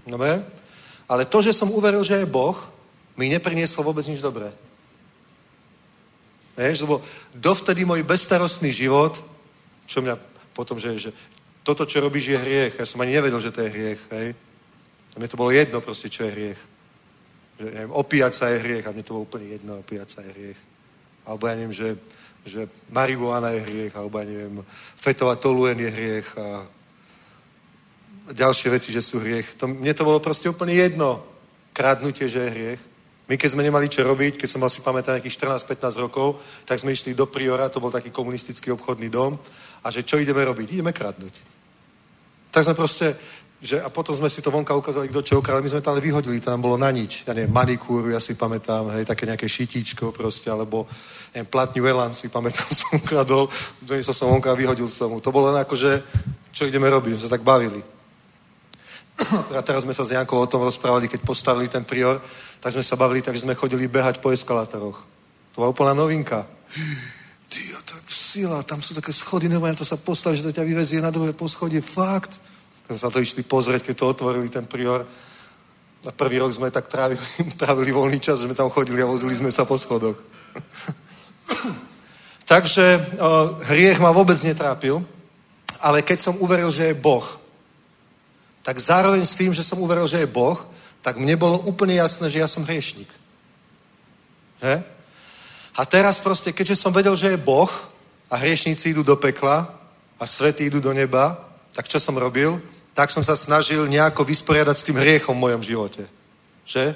Dobre? Ale to, že som uveril, že je Boh, mi neprinieslo vôbec nič dobré. Vieš, lebo dovtedy môj bezstarostný život, čo mňa potom, že, že toto, čo robíš, je hriech. Ja som ani nevedel, že to je hriech. Hej? A mne to bolo jedno proste, čo je hriech. Že, neviem, opíjať sa je hriech a mne to bolo úplne jedno, opíjať sa je hriech. Alebo ja neviem, že, že marihuana je hriech, alebo ja neviem, fetová toluen je hriech a ďalšie veci, že sú hriech. To, mne to bolo proste úplne jedno. Kradnutie, že je hriech. My keď sme nemali čo robiť, keď som mal si pamätať nejakých 14-15 rokov, tak sme išli do Priora, to bol taký komunistický obchodný dom, a že čo ideme robiť? Ideme kradnúť. Tak sme proste, že, a potom sme si to vonka ukázali, kto čo ukradol, my sme ale vyhodili, nám bolo na nič. Ja neviem, manikúru, ja si pamätám, hej, také nejaké šitíčko proste, alebo neviem, platňu Elan si pamätám, som ukradol, doniesol som vonka a vyhodil som mu. To bolo len ako, že čo ideme robiť, sa tak bavili. A teraz sme sa s Jankou o tom rozprávali, keď postavili ten prior, tak sme sa bavili, takže sme chodili behať po eskalátoroch. To bola úplná novinka. Ty, tak sila, tam sú také schody, nebo to sa postaví, že to ťa vyvezie na druhé poschodie. Fakt. Tak sa to išli pozrieť, keď to otvorili ten prior. A prvý rok sme tak trávili, trávili voľný čas, že sme tam chodili a vozili sme sa po schodoch. Takže o, hriech ma vôbec netrápil, ale keď som uveril, že je Boh, tak zároveň s tým, že som uveril, že je Boh, tak mne bolo úplne jasné, že ja som hriešnik. He? A teraz proste, keďže som vedel, že je Boh a hriešníci idú do pekla a svety idú do neba, tak čo som robil? Tak som sa snažil nejako vysporiadať s tým hriechom v mojom živote. Že?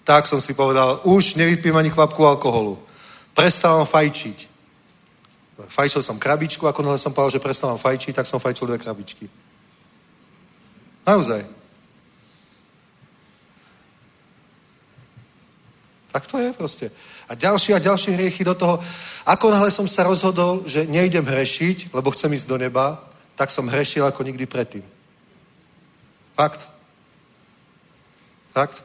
Tak som si povedal, už nevypím ani kvapku alkoholu. Prestávam fajčiť. Fajčil som krabičku, ako som povedal, že prestávam fajčiť, tak som fajčil dve krabičky. Naozaj. Tak to je proste. A ďalšie a ďalšie hriechy do toho. Ako náhle som sa rozhodol, že nejdem hrešiť, lebo chcem ísť do neba, tak som hrešil ako nikdy predtým. Fakt. Fakt.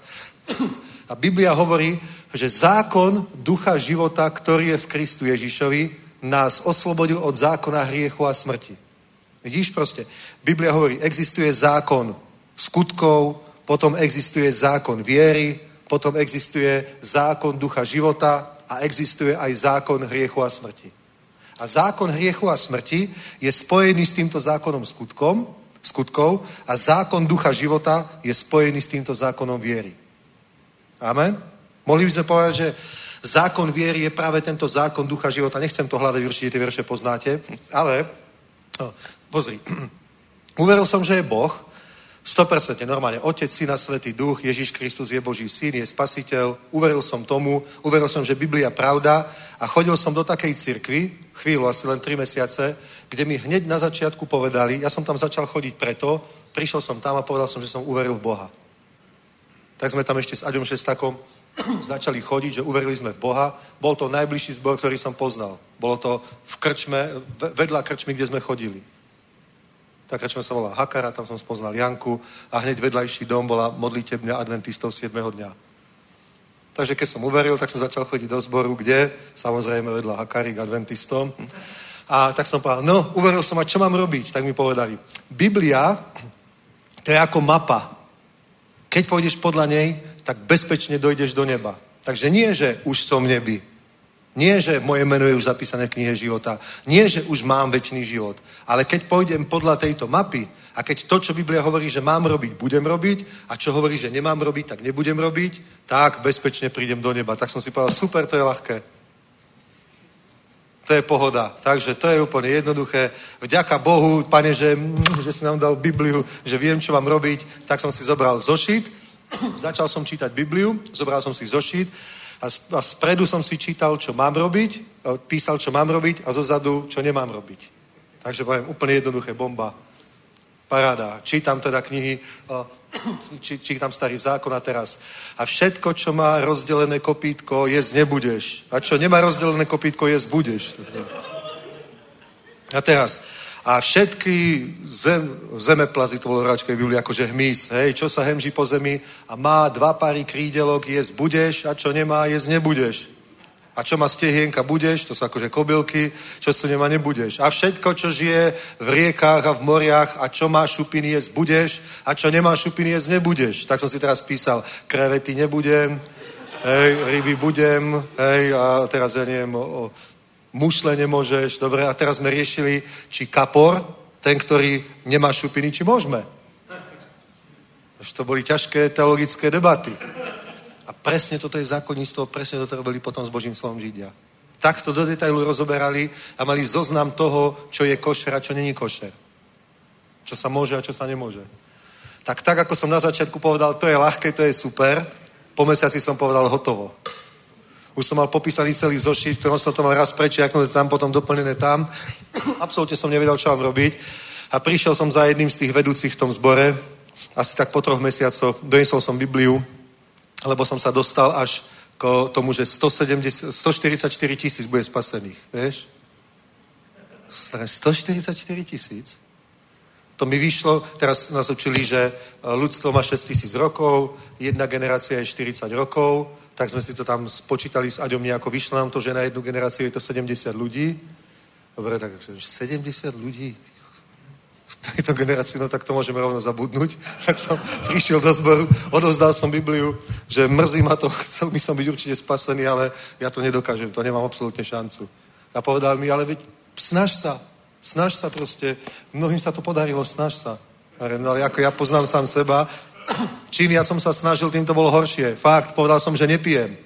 A Biblia hovorí že zákon ducha života, ktorý je v Kristu Ježišovi, nás oslobodil od zákona hriechu a smrti. Vidíš proste? Biblia hovorí, existuje zákon skutkov, potom existuje zákon viery, potom existuje zákon ducha života a existuje aj zákon hriechu a smrti. A zákon hriechu a smrti je spojený s týmto zákonom skutkom, skutkov a zákon ducha života je spojený s týmto zákonom viery. Amen? Mohli by sme povedať, že zákon viery je práve tento zákon ducha života. Nechcem to hľadať, určite tie verše poznáte, ale no, pozri. Uveril som, že je Boh, 100% normálne. Otec, Syna, Svetý Duch, Ježiš Kristus je Boží syn, je spasiteľ. Uveril som tomu, uveril som, že Biblia pravda a chodil som do takej cirkvi, chvíľu, asi len 3 mesiace, kde mi hneď na začiatku povedali, ja som tam začal chodiť preto, prišiel som tam a povedal som, že som uveril v Boha. Tak sme tam ešte s Aďom Šestakom začali chodiť, že uverili sme v Boha. Bol to najbližší zbor, ktorý som poznal. Bolo to v krčme, vedľa krčmy, kde sme chodili. Tá krčma sa volá Hakara, tam som spoznal Janku a hneď vedľajší dom bola modlitebňa adventistov 7. dňa. Takže keď som uveril, tak som začal chodiť do zboru, kde? Samozrejme vedľa Hakary k adventistom. A tak som povedal, no, uveril som a čo mám robiť? Tak mi povedali, Biblia, to je ako mapa. Keď pôjdeš podľa nej, tak bezpečne dojdeš do neba. Takže nie, že už som v nebi. Nie, že moje meno je už zapísané v knihe života. Nie, že už mám väčší život. Ale keď pôjdem podľa tejto mapy a keď to, čo Biblia hovorí, že mám robiť, budem robiť a čo hovorí, že nemám robiť, tak nebudem robiť, tak bezpečne prídem do neba. Tak som si povedal, super, to je ľahké. To je pohoda. Takže to je úplne jednoduché. Vďaka Bohu, pane, že, že si nám dal Bibliu, že viem, čo mám robiť, tak som si zobral zošit Začal som čítať Bibliu, zobral som si zošit a, a spredu som si čítal, čo mám robiť, písal, čo mám robiť a zozadu, čo nemám robiť. Takže poviem, úplne jednoduché, bomba. Paráda. Čítam teda knihy, či, čítam starý zákon a teraz. A všetko, čo má rozdelené kopítko, jesť nebudeš. A čo nemá rozdelené kopítko, jesť budeš. A teraz, a všetky zem, zemeplazy, to bolo ráčkej Biblii, akože hmyz, hej, čo sa hemží po zemi a má dva páry krídelok, jesť budeš a čo nemá, jesť nebudeš. A čo má stehienka, budeš, to sú akože kobylky, čo sa nemá, nebudeš. A všetko, čo žije v riekách a v moriach a čo má šupiny, jesť budeš a čo nemá šupiny, jesť nebudeš. Tak som si teraz písal, krevety nebudem, hej, ryby budem, hej, a teraz ja neviem, o, o mušle nemôžeš, dobre, a teraz sme riešili, či kapor, ten, ktorý nemá šupiny, či môžeme. Už to boli ťažké teologické debaty. A presne toto je zákonníctvo, presne toto robili potom s Božím slovom Židia. Takto do detailu rozoberali a mali zoznam toho, čo je košer a čo není košer. Čo sa môže a čo sa nemôže. Tak tak, ako som na začiatku povedal, to je ľahké, to je super, po mesiaci som povedal hotovo. Už som mal popísaný celý zošit, ktorom som to mal raz prečiaknúť tam, potom doplnené tam. Absolútne som nevedel, čo mám robiť. A prišiel som za jedným z tých vedúcich v tom zbore, asi tak po troch mesiacoch, donesol som Bibliu, lebo som sa dostal až k tomu, že 170, 144 tisíc bude spasených, vieš? 144 tisíc? To mi vyšlo, teraz nás učili, že ľudstvo má 6 tisíc rokov, jedna generácia je 40 rokov, tak sme si to tam spočítali s Aďom nejako, vyšlo nám to, že na jednu generáciu je to 70 ľudí. Dobre, tak 70 ľudí v tejto generácii, no tak to môžeme rovno zabudnúť. Tak som prišiel do zboru, odovzdal som Bibliu, že mrzí ma to, chcel by som byť určite spasený, ale ja to nedokážem, to nemám absolútne šancu. A povedal mi, ale veď snaž sa, snaž sa proste, mnohým sa to podarilo, snaž sa. No ale ako ja poznám sám seba, čím viac som sa snažil, tým to bolo horšie. Fakt, povedal som, že nepijem.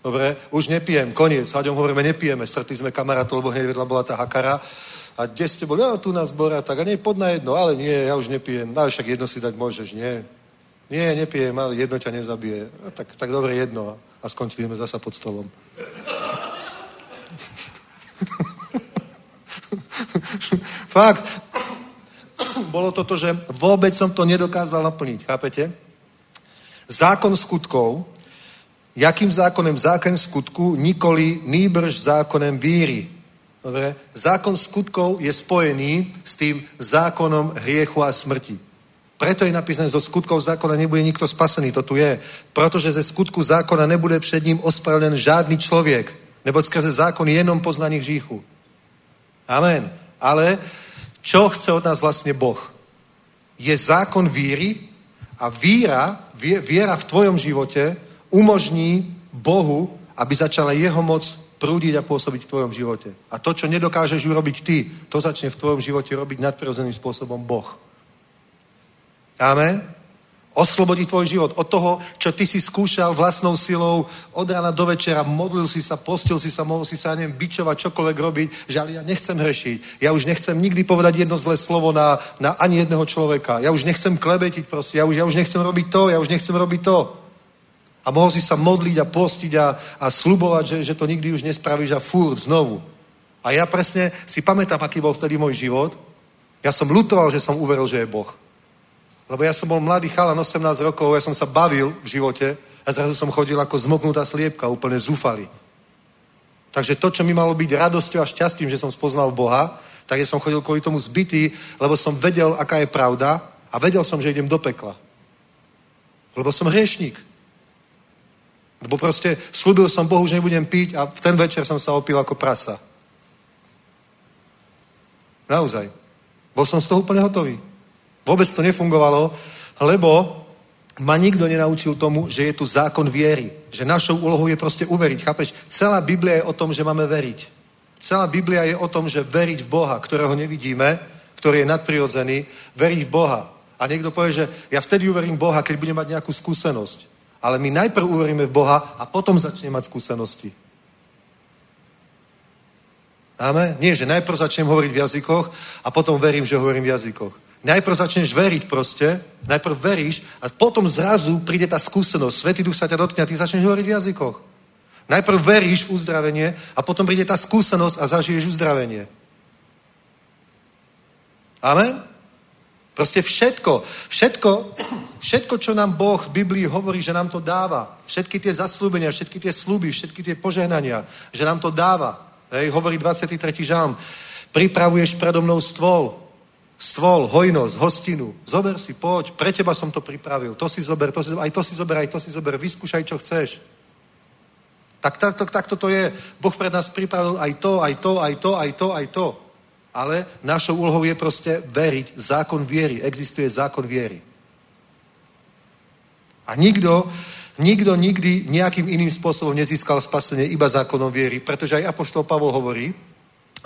Dobre, už nepijem, koniec. Haďom hovoríme, nepijeme. Stretli sme kamarátov, lebo hneď vedľa bola tá hakara. A kde ste boli? Ja, tu na zbora, tak a nie, pod na jedno. Ale nie, ja už nepijem. No, ale však jedno si dať môžeš, nie. Nie, nepijem, ale jedno ťa nezabije. A tak, tak dobre, jedno. A skončili sme zasa pod stolom. Fakt, bolo toto, že vôbec som to nedokázal naplniť. Chápete? Zákon skutkov, jakým zákonem? Zákon skutku, nikoli nýbrž zákonem víry. Dobre? Zákon skutkov je spojený s tým zákonom hriechu a smrti. Preto je napísané, zo skutkov zákona nebude nikto spasený, to tu je. Protože ze skutku zákona nebude před ním ospravedlnen žádný člověk, neboť skrze zákon je jenom poznání hříchu. Amen. Ale čo chce od nás vlastne Boh? Je zákon víry a víra, viera v tvojom živote umožní Bohu, aby začala jeho moc prúdiť a pôsobiť v tvojom živote. A to, čo nedokážeš urobiť ty, to začne v tvojom živote robiť nadprirodzeným spôsobom Boh. Amen? Oslobodí tvoj život od toho, čo ty si skúšal vlastnou silou od rána do večera, modlil si sa, postil si sa, mohol si sa, neviem, bičovať, čokoľvek robiť, ale ja nechcem hrešiť. Ja už nechcem nikdy povedať jedno zlé slovo na, na ani jedného človeka. Ja už nechcem klebetiť proste, ja už, ja už nechcem robiť to, ja už nechcem robiť to. A mohol si sa modliť a postiť a, a slubovať, že, že to nikdy už nespravíš a furt znovu. A ja presne si pamätám, aký bol vtedy môj život. Ja som lutoval, že som uveril, že je Boh. Lebo ja som bol mladý chalan, 18 rokov, ja som sa bavil v živote a zrazu som chodil ako zmoknutá sliepka, úplne zúfali. Takže to, čo mi malo byť radosťou a šťastím, že som spoznal Boha, tak ja som chodil kvôli tomu zbytý, lebo som vedel, aká je pravda a vedel som, že idem do pekla. Lebo som hriešník. Lebo proste slúbil som Bohu, že nebudem piť a v ten večer som sa opil ako prasa. Naozaj. Bol som z toho úplne hotový. Vôbec to nefungovalo, lebo ma nikto nenaučil tomu, že je tu zákon viery. Že našou úlohou je proste uveriť. Chápeš? Celá Biblia je o tom, že máme veriť. Celá Biblia je o tom, že veriť v Boha, ktorého nevidíme, ktorý je nadprirodzený, veriť v Boha. A niekto povie, že ja vtedy uverím Boha, keď budem mať nejakú skúsenosť. Ale my najprv uveríme v Boha a potom začneme mať skúsenosti. Amen? Nie, že najprv začnem hovoriť v jazykoch a potom verím, že hovorím v jazykoch. Najprv začneš veriť proste, najprv veríš a potom zrazu príde tá skúsenosť. Svetý duch sa ťa dotkne a ty začneš hovoriť v jazykoch. Najprv veríš v uzdravenie a potom príde tá skúsenosť a zažiješ uzdravenie. Amen? Proste všetko, všetko, všetko, čo nám Boh v Biblii hovorí, že nám to dáva. Všetky tie zaslúbenia, všetky tie sluby, všetky tie požehnania, že nám to dáva. Hej, hovorí 23. žalm. Pripravuješ predo mnou stôl, stôl, hojnosť, hostinu. Zober si, poď, pre teba som to pripravil. To si zober, to si, aj to si zober, aj to si zober. Vyskúšaj, čo chceš. Tak takto tak, tak to je. Boh pred nás pripravil aj to, aj to, aj to, aj to, aj to. Ale našou úlohou je proste veriť. Zákon viery. Existuje zákon viery. A nikto, nikto nikdy nejakým iným spôsobom nezískal spasenie iba zákonom viery, pretože aj Apoštol Pavol hovorí,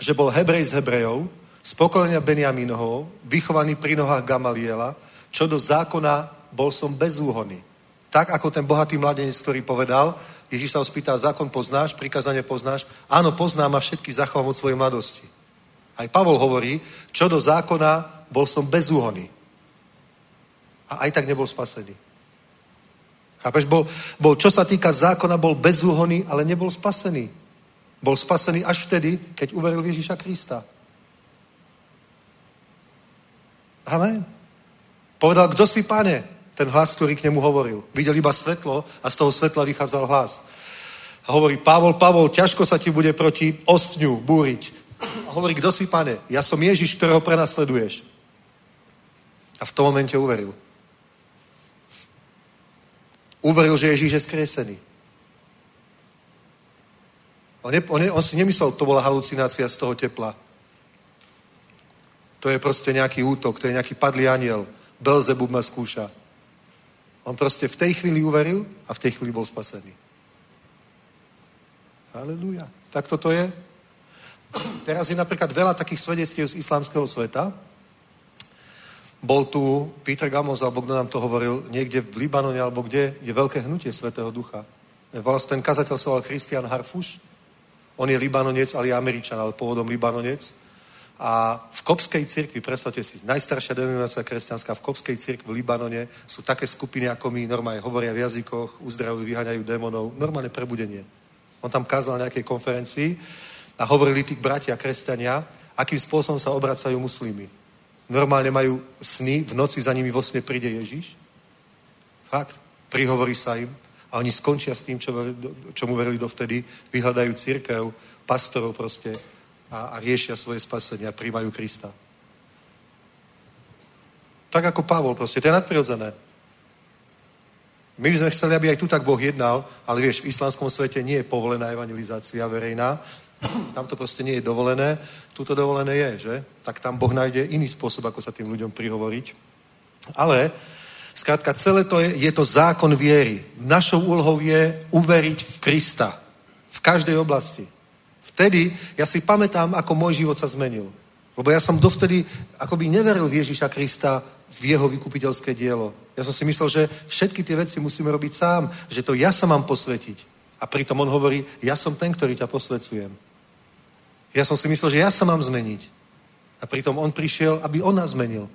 že bol Hebrej z Hebrejov, z pokolenia Benjamínovho, vychovaný pri nohách Gamaliela, čo do zákona bol som bezúhonný. Tak ako ten bohatý mladenec, ktorý povedal, Ježíš sa ho spýtal, zákon poznáš, prikázanie poznáš? Áno, poznám a všetky zachovám od svojej mladosti. Aj Pavol hovorí, čo do zákona bol som bezúhonný. A aj tak nebol spasený. Chápeš, bol, bol, čo sa týka zákona, bol bezúhonný, ale nebol spasený. Bol spasený až vtedy, keď uveril Ježíša Krista. Amen. Povedal, kto si pane? Ten hlas, ktorý k nemu hovoril. Videl iba svetlo a z toho svetla vychádzal hlas. A hovorí, Pavol, Pavol, ťažko sa ti bude proti ostňu búriť. A hovorí, kto si pane? Ja som Ježiš, ktorého prenasleduješ. A v tom momente uveril. Uveril, že Ježíš je skresený. On, ne, on, ne, on si nemyslel, to bola halucinácia z toho tepla. To je proste nejaký útok, to je nejaký padlý aniel. Belzebub ma skúša. On proste v tej chvíli uveril a v tej chvíli bol spasený. Halelúja. Tak toto je. Teraz je napríklad veľa takých svedectiev z islamského sveta. Bol tu Peter Gamos, alebo kto nám to hovoril, niekde v Libanone, alebo kde je veľké hnutie Svetého Ducha. Vlastne ten kazateľ sa volal Christian Harfuš. On je Libanonec, ale je Američan, ale pôvodom Libanonec. A v Kopskej cirkvi, predstavte si, najstaršia denominácia kresťanská v Kopskej cirkvi v Libanone sú také skupiny ako my, normálne hovoria v jazykoch, uzdravujú, vyháňajú démonov, normálne prebudenie. On tam kázal na nejakej konferencii a hovorili tí bratia kresťania, akým spôsobom sa obracajú muslimy. Normálne majú sny, v noci za nimi vo sne príde Ježiš. Fakt. Prihovorí sa im a oni skončia s tým, čo, čomu verili dovtedy, vyhľadajú církev, pastorov proste a, a riešia svoje spasenie a príjmajú Krista. Tak ako Pavol, proste, to je nadprirodzené. My by sme chceli, aby aj tu tak Boh jednal, ale vieš, v islamskom svete nie je povolená evangelizácia verejná. Tam to proste nie je dovolené. Tuto dovolené je, že? Tak tam Boh nájde iný spôsob, ako sa tým ľuďom prihovoriť. Ale, skrátka, celé to je, je to zákon viery. Našou úlohou je uveriť v Krista. V každej oblasti. Vtedy, ja si pamätám, ako môj život sa zmenil. Lebo ja som dovtedy akoby neveril v Ježíša Krista, v jeho vykupiteľské dielo. Ja som si myslel, že všetky tie veci musíme robiť sám, že to ja sa mám posvetiť. A pritom on hovorí, ja som ten, ktorý ťa posvecujem. Ja som si myslel, že ja sa mám zmeniť. A pritom on prišiel, aby on nás zmenil.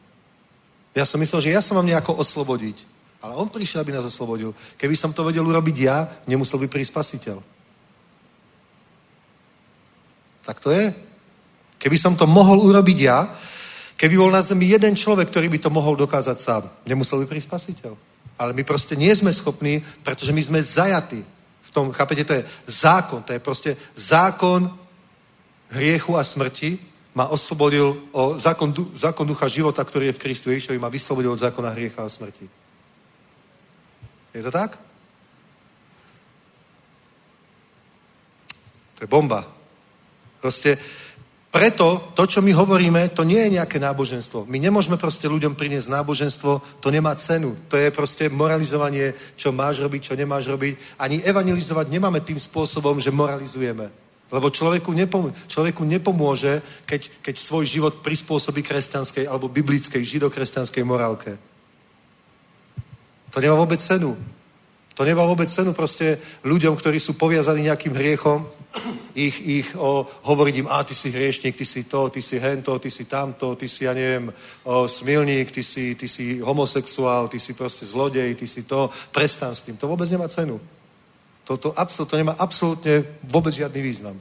Ja som myslel, že ja sa mám nejako oslobodiť. Ale on prišiel, aby nás oslobodil. Keby som to vedel urobiť ja, nemusel by prísť spasiteľ. Tak to je. Keby som to mohol urobiť ja, keby bol na zemi jeden človek, ktorý by to mohol dokázať sám, nemusel by prísť spasiteľ. Ale my proste nie sme schopní, pretože my sme zajatí. V tom, chápete, to je zákon. To je proste zákon hriechu a smrti ma oslobodil o zákon, zákon ducha života, ktorý je v Kristu Ježišovi, ma vyslobodil od zákona hriecha a smrti. Je to tak? To je bomba. Proste preto to, čo my hovoríme, to nie je nejaké náboženstvo. My nemôžeme proste ľuďom priniesť náboženstvo, to nemá cenu. To je proste moralizovanie, čo máš robiť, čo nemáš robiť. Ani evangelizovať nemáme tým spôsobom, že moralizujeme. Lebo človeku, nepom- človeku nepomôže, keď, keď svoj život prispôsobí kresťanskej alebo biblickej, židokresťanskej morálke. To nemá vôbec cenu. To nemá vôbec cenu proste ľuďom, ktorí sú poviazaní nejakým hriechom, ich, ich o, hovoriť im, a ty si hriešnik, ty si to, ty si hento, ty si tamto, ty si, ja neviem, o, smilník, ty si, ty si homosexuál, ty si proste zlodej, ty si to, prestan s tým. To vôbec nemá cenu. To, to, to nemá absolútne vôbec žiadny význam.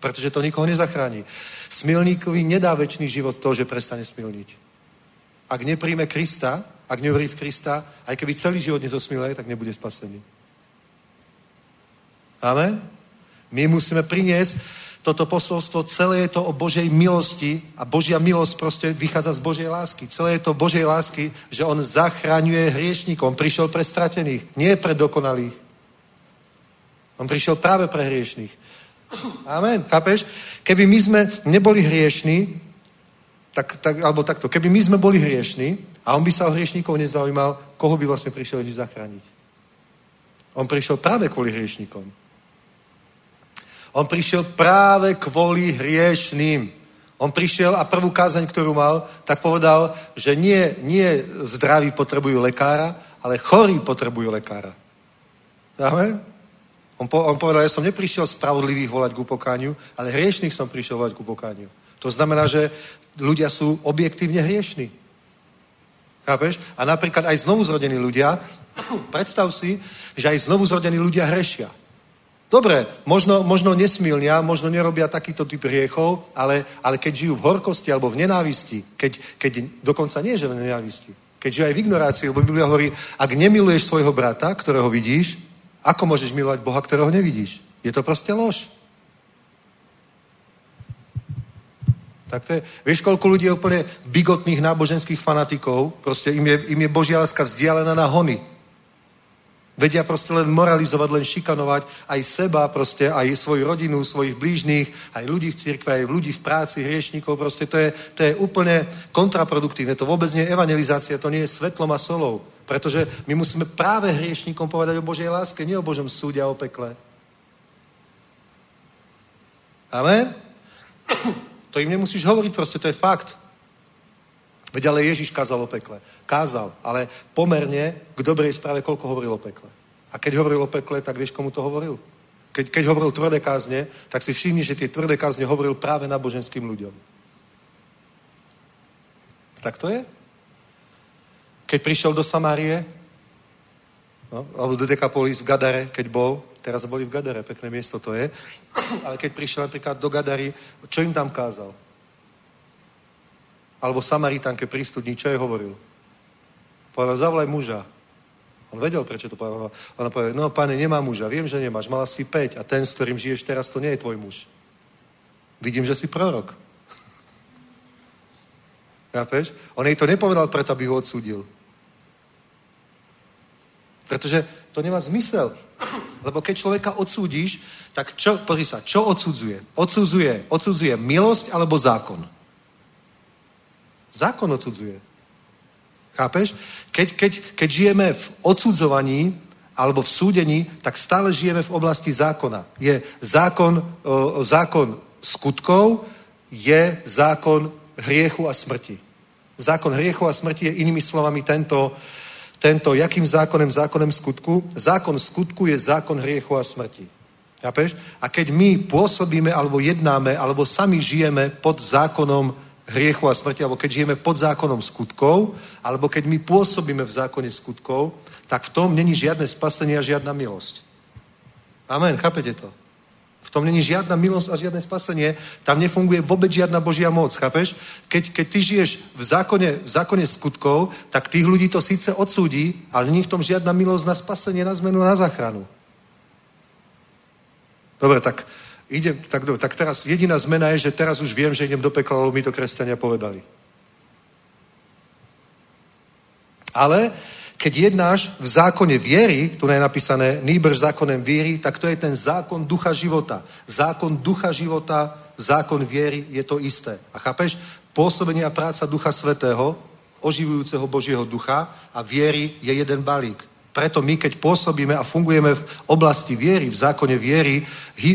Pretože to nikoho nezachráni. Smilníkovi nedá väčší život to, že prestane smilniť. Ak nepríjme Krista, ak neuverí v Krista, aj keby celý život nezosmiluje, tak nebude spasený. Amen? My musíme priniesť toto posolstvo, celé je to o Božej milosti a Božia milosť proste vychádza z Božej lásky. Celé je to Božej lásky, že On zachraňuje hriešníkom. Prišiel pre stratených, nie pre dokonalých. On prišiel práve pre hriešných. Amen, chápeš? Keby my sme neboli hriešní, tak, tak, alebo takto, keby my sme boli hriešní a on by sa o hriešníkov nezaujímal, koho by vlastne prišiel Ježiš zachrániť. On prišiel práve kvôli hriešníkom. On prišiel práve kvôli hriešným. On prišiel a prvú kázaň, ktorú mal, tak povedal, že nie, nie zdraví potrebujú lekára, ale chorí potrebujú lekára. Amen? On, po, on povedal, ja som neprišiel spravodlivých volať ku pokániu, ale hriešných som prišiel volať ku pokániu. To znamená, že ľudia sú objektívne hriešní. Chápeš? A napríklad aj znovuzrodení ľudia, predstav si, že aj znovuzrodení ľudia hrešia. Dobre, možno, možno nesmilnia, možno nerobia takýto typ hriechov, ale, ale keď žijú v horkosti alebo v nenávisti, keď, keď dokonca nie, že v nenávisti, keď žijú aj v ignorácii, lebo Biblia hovorí, ak nemiluješ svojho brata, ktorého vidíš, ako môžeš milovať Boha, ktorého nevidíš? Je to proste lož. Tak to je, vieš, koľko ľudí je úplne bigotných náboženských fanatikov, proste im je, im je Božia láska vzdialená na hony. Vedia proste len moralizovať, len šikanovať aj seba, proste aj svoju rodinu, svojich blížnych, aj ľudí v cirkve, aj ľudí v práci, hriešnikov, proste to je, to je úplne kontraproduktívne. To vôbec nie je evangelizácia, to nie je svetlom a solou. Pretože my musíme práve hriešnikom povedať o Božej láske, nie o Božom súde a o pekle. Amen? To im nemusíš hovoriť, proste to je fakt. Veď ale Ježiš kázal o pekle. Kázal, ale pomerne k dobrej správe, koľko hovoril o pekle. A keď hovoril o pekle, tak vieš, komu to hovoril? Keď, keď hovoril tvrdé kázne, tak si všimni, že tie tvrdé kázne hovoril práve náboženským ľuďom. Tak to je? Keď prišiel do Samárie, no, alebo do Dekapolis v Gadare, keď bol, teraz boli v Gadare, pekné miesto to je, ale keď prišiel napríklad do Gadary, čo im tam kázal? Alebo Samaritánke pri studni, čo jej hovoril? Povedal, zavolaj muža. On vedel, prečo to povedal. Ona povedala, no pane, nemá muža, viem, že nemáš, mala si 5 a ten, s ktorým žiješ teraz, to nie je tvoj muž. Vidím, že si prorok. Chápeš? On jej to nepovedal preto, aby ho odsúdil. Pretože to nemá zmysel. Lebo keď človeka odsúdiš, tak čo, pozri sa, čo odsudzuje? Odsudzuje, odsudzuje milosť alebo zákon? Zákon odsudzuje. Chápeš? Keď, keď, keď žijeme v odsudzovaní alebo v súdení, tak stále žijeme v oblasti zákona. Je zákon, o, zákon skutkov, je zákon hriechu a smrti. Zákon hriechu a smrti je inými slovami tento, tento, jakým zákonem? Zákonem skutku. Zákon skutku je zákon hriechu a smrti. Chápeš? A keď my pôsobíme, alebo jednáme, alebo sami žijeme pod zákonom hriechu a smrti, alebo keď žijeme pod zákonom skutkov, alebo keď my pôsobíme v zákone skutkov, tak v tom není žiadne spasenie a žiadna milosť. Amen, chápete to? V tom není žiadna milosť a žiadne spasenie. Tam nefunguje vôbec žiadna Božia moc, chápeš? Keď, keď ty žiješ v zákone, v zákone skutkov, tak tých ľudí to síce odsúdi, ale není v tom žiadna milosť na spasenie, na zmenu, na záchranu. Dobre, tak idem, tak, dobre, tak teraz jediná zmena je, že teraz už viem, že idem do pekla, lebo mi to kresťania povedali. Ale keď jednáš v zákone viery, tu je napísané nýbrž zákonem viery, tak to je ten zákon ducha života. Zákon ducha života, zákon viery je to isté. A chápeš? Pôsobenie a práca ducha svetého, oživujúceho Božieho ducha a viery je jeden balík. Preto my, keď pôsobíme a fungujeme v oblasti viery, v zákone viery,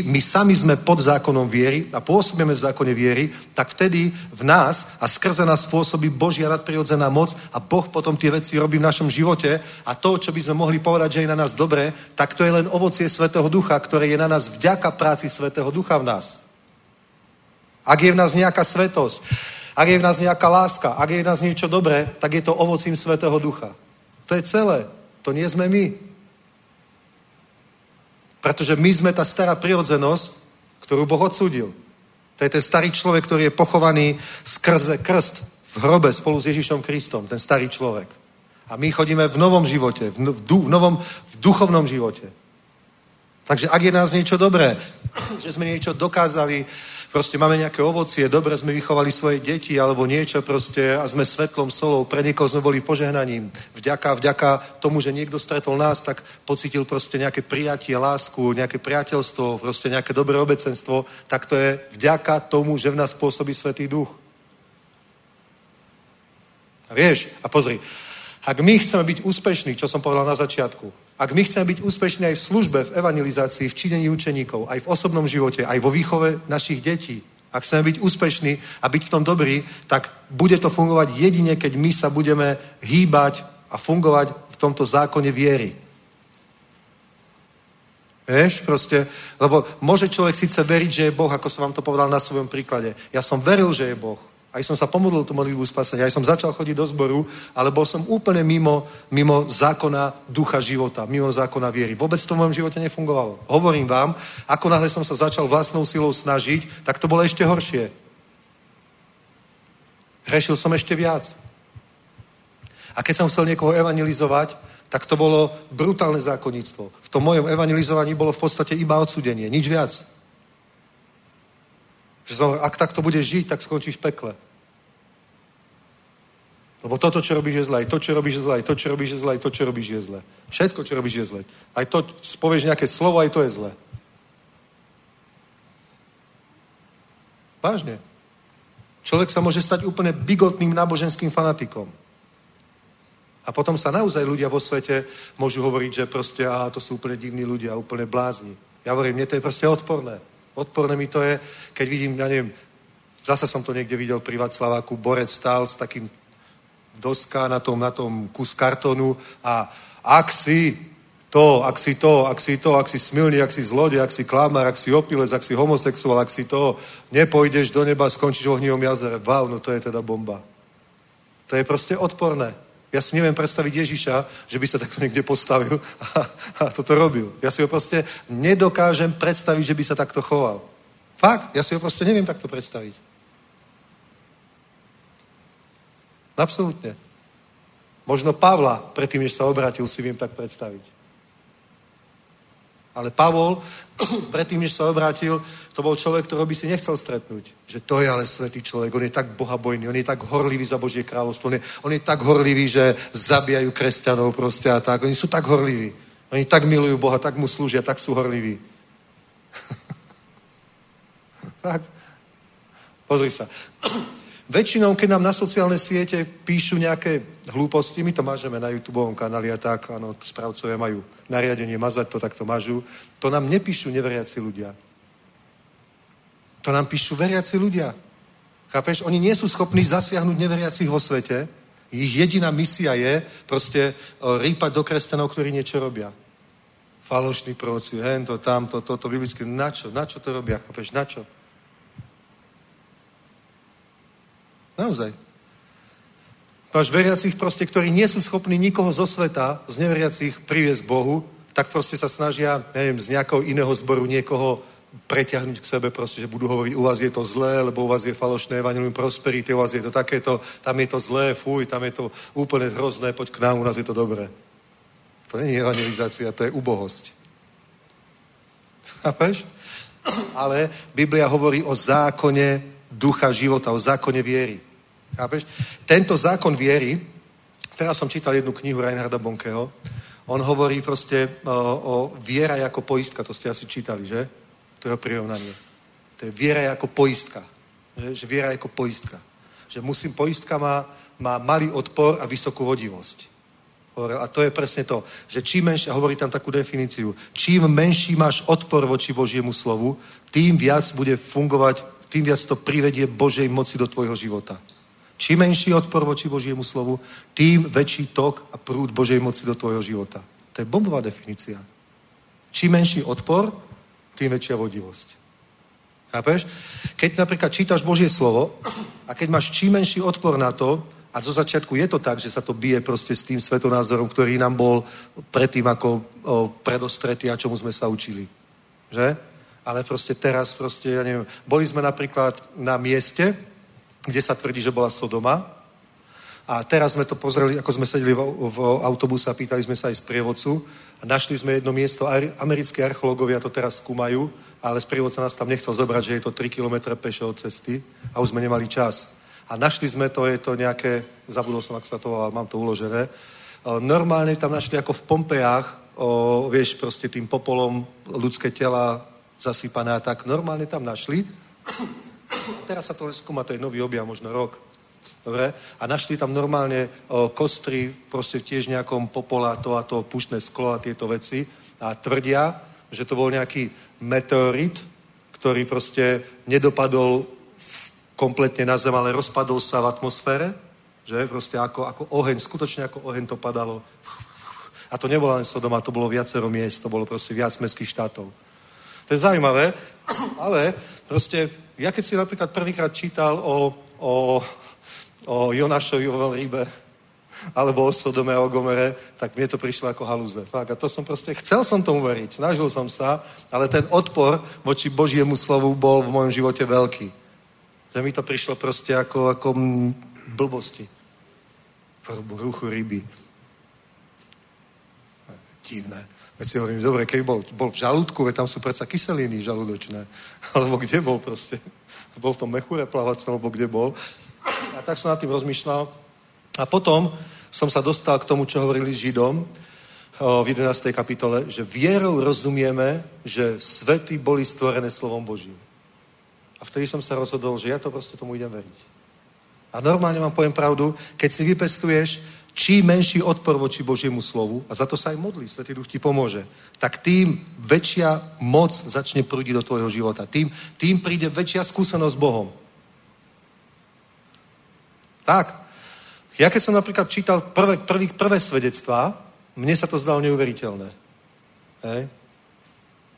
my sami sme pod zákonom viery a pôsobíme v zákone viery, tak vtedy v nás a skrze nás pôsobí Božia nadprirodzená moc a Boh potom tie veci robí v našom živote a to, čo by sme mohli povedať, že je na nás dobré, tak to je len ovocie Svetého Ducha, ktoré je na nás vďaka práci Svetého Ducha v nás. Ak je v nás nejaká svetosť, ak je v nás nejaká láska, ak je v nás niečo dobré, tak je to ovocím Svetého Ducha. To je celé. To nie sme my. Pretože my sme tá stará prirodzenosť, ktorú Boh odsúdil. To je ten starý človek, ktorý je pochovaný skrze krst v hrobe spolu s Ježišom Kristom, ten starý človek. A my chodíme v novom živote, v, v, v, novom, v duchovnom živote. Takže ak je nás niečo dobré, že sme niečo dokázali, proste máme nejaké ovocie, dobre sme vychovali svoje deti alebo niečo proste a sme svetlom, solou, pre niekoho sme boli požehnaním. Vďaka, vďaka tomu, že niekto stretol nás, tak pocítil proste nejaké prijatie, lásku, nejaké priateľstvo, proste nejaké dobré obecenstvo, tak to je vďaka tomu, že v nás pôsobí Svetý Duch. A vieš, a pozri, ak my chceme byť úspešní, čo som povedal na začiatku, ak my chceme byť úspešní aj v službe, v evangelizácii, v činení učeníkov, aj v osobnom živote, aj vo výchove našich detí, ak chceme byť úspešní a byť v tom dobrý, tak bude to fungovať jedine, keď my sa budeme hýbať a fungovať v tomto zákone viery. Vieš, proste, lebo môže človek síce veriť, že je Boh, ako som vám to povedal na svojom príklade. Ja som veril, že je Boh. Aj som sa pomodlil tú modlitbu spasenia, aj som začal chodiť do zboru, ale bol som úplne mimo, mimo zákona ducha života, mimo zákona viery. Vôbec to v mojom živote nefungovalo. Hovorím vám, ako náhle som sa začal vlastnou silou snažiť, tak to bolo ešte horšie. Hrešil som ešte viac. A keď som chcel niekoho evangelizovať, tak to bolo brutálne zákonníctvo. V tom mojom evangelizovaní bolo v podstate iba odsudenie, nič viac. Že som, ak takto budeš žiť, tak skončíš v pekle. Lebo toto, čo robíš, je zlé. Aj to, čo robíš, je zlé. Aj to, čo robíš, je zlé. Aj to, čo robíš, je zlé. Všetko, čo robíš, je zlé. Aj to, povieš nejaké slovo, aj to je zlé. Vážne. Človek sa môže stať úplne bigotným náboženským fanatikom. A potom sa naozaj ľudia vo svete môžu hovoriť, že proste, a to sú úplne divní ľudia, úplne blázni. Ja hovorím, mne to je proste odporné. Odporné mi to je, keď vidím, ja neviem, zase som to niekde videl pri Václaváku, borec stál s takým doska na tom, na tom kus kartonu a ak si to, ak si to, ak si to, ak si smilný, ak si zlodej, ak si klamár, ak si opilec, ak si homosexuál, ak si to, nepôjdeš do neba, skončíš v ohniovom jazere. Wow, no to je teda bomba. To je proste odporné. Ja si neviem predstaviť Ježiša, že by sa takto niekde postavil a, a toto robil. Ja si ho proste nedokážem predstaviť, že by sa takto choval. Fakt, ja si ho proste neviem takto predstaviť. Absolútne. Možno Pavla, predtým, než sa obrátil, si viem tak predstaviť. Ale Pavol, predtým, než sa obrátil, to bol človek, ktorého by si nechcel stretnúť. Že to je ale svetý človek, on je tak bohabojný, on je tak horlivý za Božie kráľovstvo, on je, on je tak horlivý, že zabijajú kresťanov proste a tak. Oni sú tak horliví. Oni tak milujú Boha, tak mu slúžia, tak sú horliví. tak. Pozri sa. Väčšinou, keď nám na sociálne siete píšu nejaké hlúposti, my to mažeme na YouTube kanáli a tak, áno, správcovia majú nariadenie mazať to, tak to mažu, to nám nepíšu neveriaci ľudia. To nám píšu veriaci ľudia. Chápeš? Oni nie sú schopní zasiahnuť neveriacich vo svete. Ich jediná misia je proste rýpať do kresťanov, ktorí niečo robia. Falošný proroci, hento, tamto, toto, biblické. Na čo? Na čo to robia? Chápeš? Na čo? Naozaj. Máš veriacich proste, ktorí nie sú schopní nikoho zo sveta, z neveriacich priviesť Bohu, tak proste sa snažia, neviem, z nejakého iného zboru niekoho preťahnuť k sebe, proste, že budú hovoriť, u vás je to zlé, lebo u vás je falošné evangelium prosperity, u vás je to takéto, tam je to zlé, fuj, tam je to úplne hrozné, poď k nám, u nás je to dobré. To je evangelizácia, to je ubohosť. Chápeš? Ale Biblia hovorí o zákone ducha života, o zákone viery. Chápeš? Tento zákon viery, teraz som čítal jednu knihu Reinharda Bonkeho, on hovorí proste o, o viera ako poistka, to ste asi čítali, že? To je prirovnanie. To je viera ako poistka. Že, že viera ako poistka. Že musím, poistka má, má malý odpor a vysokú vodivosť. A to je presne to, že čím menšie, hovorí tam takú definíciu, čím menší máš odpor voči Božiemu slovu, tým viac bude fungovať, tým viac to privedie Božej moci do tvojho života. Čím menší odpor voči Božiemu slovu, tým väčší tok a prúd Božej moci do tvojho života. To je bombová definícia. Čím menší odpor, tým väčšia vodivosť. Chápeš? Keď napríklad čítaš Božie slovo a keď máš čím menší odpor na to, a zo začiatku je to tak, že sa to bije proste s tým svetonázorom, ktorý nám bol predtým ako o, predostretý a čomu sme sa učili. Že? Ale proste teraz proste, ja neviem, boli sme napríklad na mieste, kde sa tvrdí, že bola Sodoma. A teraz sme to pozreli, ako sme sedeli v, v autobuse a pýtali sme sa aj z prievodcu a našli sme jedno miesto, americké archeológovia to teraz skúmajú, ale sprievodca nás tam nechcel zobrať, že je to 3 km pešo od cesty a už sme nemali čas. A našli sme to, je to nejaké, zabudol som, ako sa to volá, mám to uložené. Normálne tam našli ako v Pompejách, o, vieš, proste tým popolom ľudské tela zasypané a tak. Normálne tam našli Teraz sa to skúma, to je nový objav, možno rok. Dobre? A našli tam normálne o, kostry, proste tiež nejakom popola, to a to pušné sklo a tieto veci. A tvrdia, že to bol nejaký meteorit, ktorý proste nedopadol kompletne na zem, ale rozpadol sa v atmosfére. Že? Proste ako, ako oheň, skutočne ako oheň to padalo. A to nebolo len Sodoma, to bolo viacero miest, to bolo proste viac mestských štátov. To je zaujímavé, ale proste ja keď si napríklad prvýkrát čítal o, o, o Jonášovi vo rybe, alebo o Sodome a o Gomere, tak mne to prišlo ako halúze. Fakt. A to som proste, chcel som tomu veriť, snažil som sa, ale ten odpor voči Božiemu slovu bol v mojom živote veľký. Že mi to prišlo proste ako, ako blbosti. V ruchu ryby. Divné. Veď si hovorím, dobre, keď bol, bol v žalúdku, veď tam sú predsa kyseliny žalúdočné. Alebo kde bol proste? Bol v tom mechure plávacom, alebo kde bol. A tak som nad tým rozmýšľal. A potom som sa dostal k tomu, čo hovorili Židom v 11. kapitole, že vierou rozumieme, že svety boli stvorené slovom Božím. A vtedy som sa rozhodol, že ja to proste tomu idem veriť. A normálne vám poviem pravdu, keď si vypestuješ čím menší odpor voči Božiemu slovu, a za to sa aj modlí, Svetý Duch ti pomôže, tak tým väčšia moc začne prúdiť do tvojho života. Tým, tým príde väčšia skúsenosť s Bohom. Tak. Ja keď som napríklad čítal prvé, prvý, prvé svedectvá, mne sa to zdalo neuveriteľné. Hej.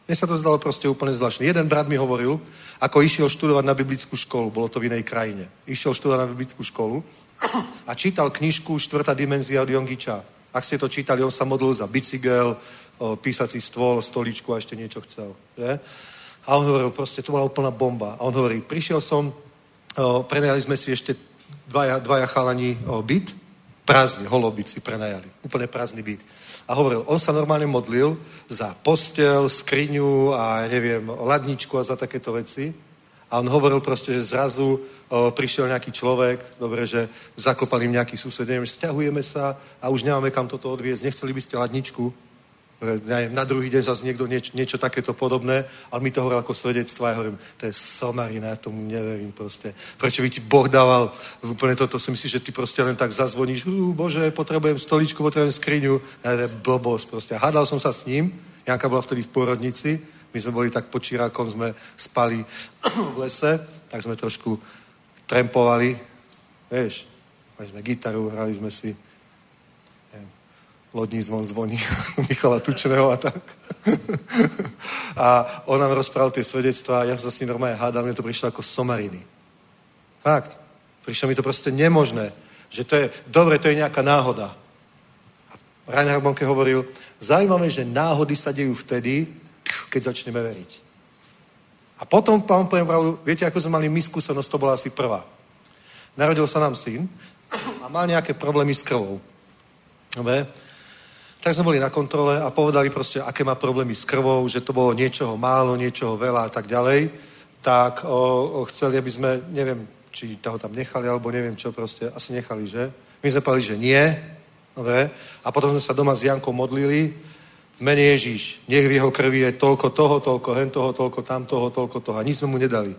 Mne sa to zdalo proste úplne zvláštne. Jeden brat mi hovoril, ako išiel študovať na biblickú školu, bolo to v inej krajine. Išiel študovať na biblickú školu a čítal knižku Štvrtá dimenzia od Jongiča. Ak ste to čítali, on sa modlil za bicykel, písací stôl, stoličku a ešte niečo chcel. Že? A on hovoril, proste to bola úplná bomba. A on hovorí, prišiel som, prenajali sme si ešte dvaja, dvaja chalani byt Prázdny, holobyt si prenajali. Úplne prázdny byt. A hovoril, on sa normálne modlil za postel, skriňu a neviem, ladničku a za takéto veci. A on hovoril proste, že zrazu o, prišiel nejaký človek, dobre, že zaklopal im nejaký sused, neviem, stiahujeme sa a už nemáme kam toto odviezť, nechceli by ste ladničku? na druhý deň zase niekto nieč, niečo takéto podobné, ale mi to hovoril ako svedectvo a ja hovorím, to je somarina, ja tomu neverím proste. Prečo by ti Boh dával úplne toto, si myslíš, že ty proste len tak zazvoníš, bože, potrebujem stoličku, potrebujem skriňu, ja, to je blbosť proste. Hádal som sa s ním, Janka bola vtedy v pôrodnici, my sme boli tak pod čirákom, sme spali v lese, tak sme trošku trempovali, vieš, mali sme gitaru, hrali sme si, lodní zvon zvoní Michala Tučného a tak. a on nám rozprával tie svedectvá a ja sa s ním normálne hádal, mne to prišlo ako somariny. Fakt. Prišlo mi to proste nemožné, že to je, dobre, to je nejaká náhoda. A Reinhard Bonke hovoril, zaujímavé, že náhody sa dejú vtedy, keď začneme veriť. A potom, pán poviem pravdu, viete, ako sme mali my skúsenosť, to bola asi prvá. Narodil sa nám syn a mal nejaké problémy s krvou. Dobre? Tak sme boli na kontrole a povedali proste, aké má problémy s krvou, že to bolo niečoho málo, niečoho veľa a tak ďalej. Tak o, o, chceli, aby sme, neviem, či toho tam nechali, alebo neviem čo proste, asi nechali, že? My sme povedali, že nie, dobre. A potom sme sa doma s Jankou modlili, v mene Ježíš, nech v jeho krvi je toľko toho, toľko hen toho, toľko tam toho, toľko toho. A nič sme mu nedali.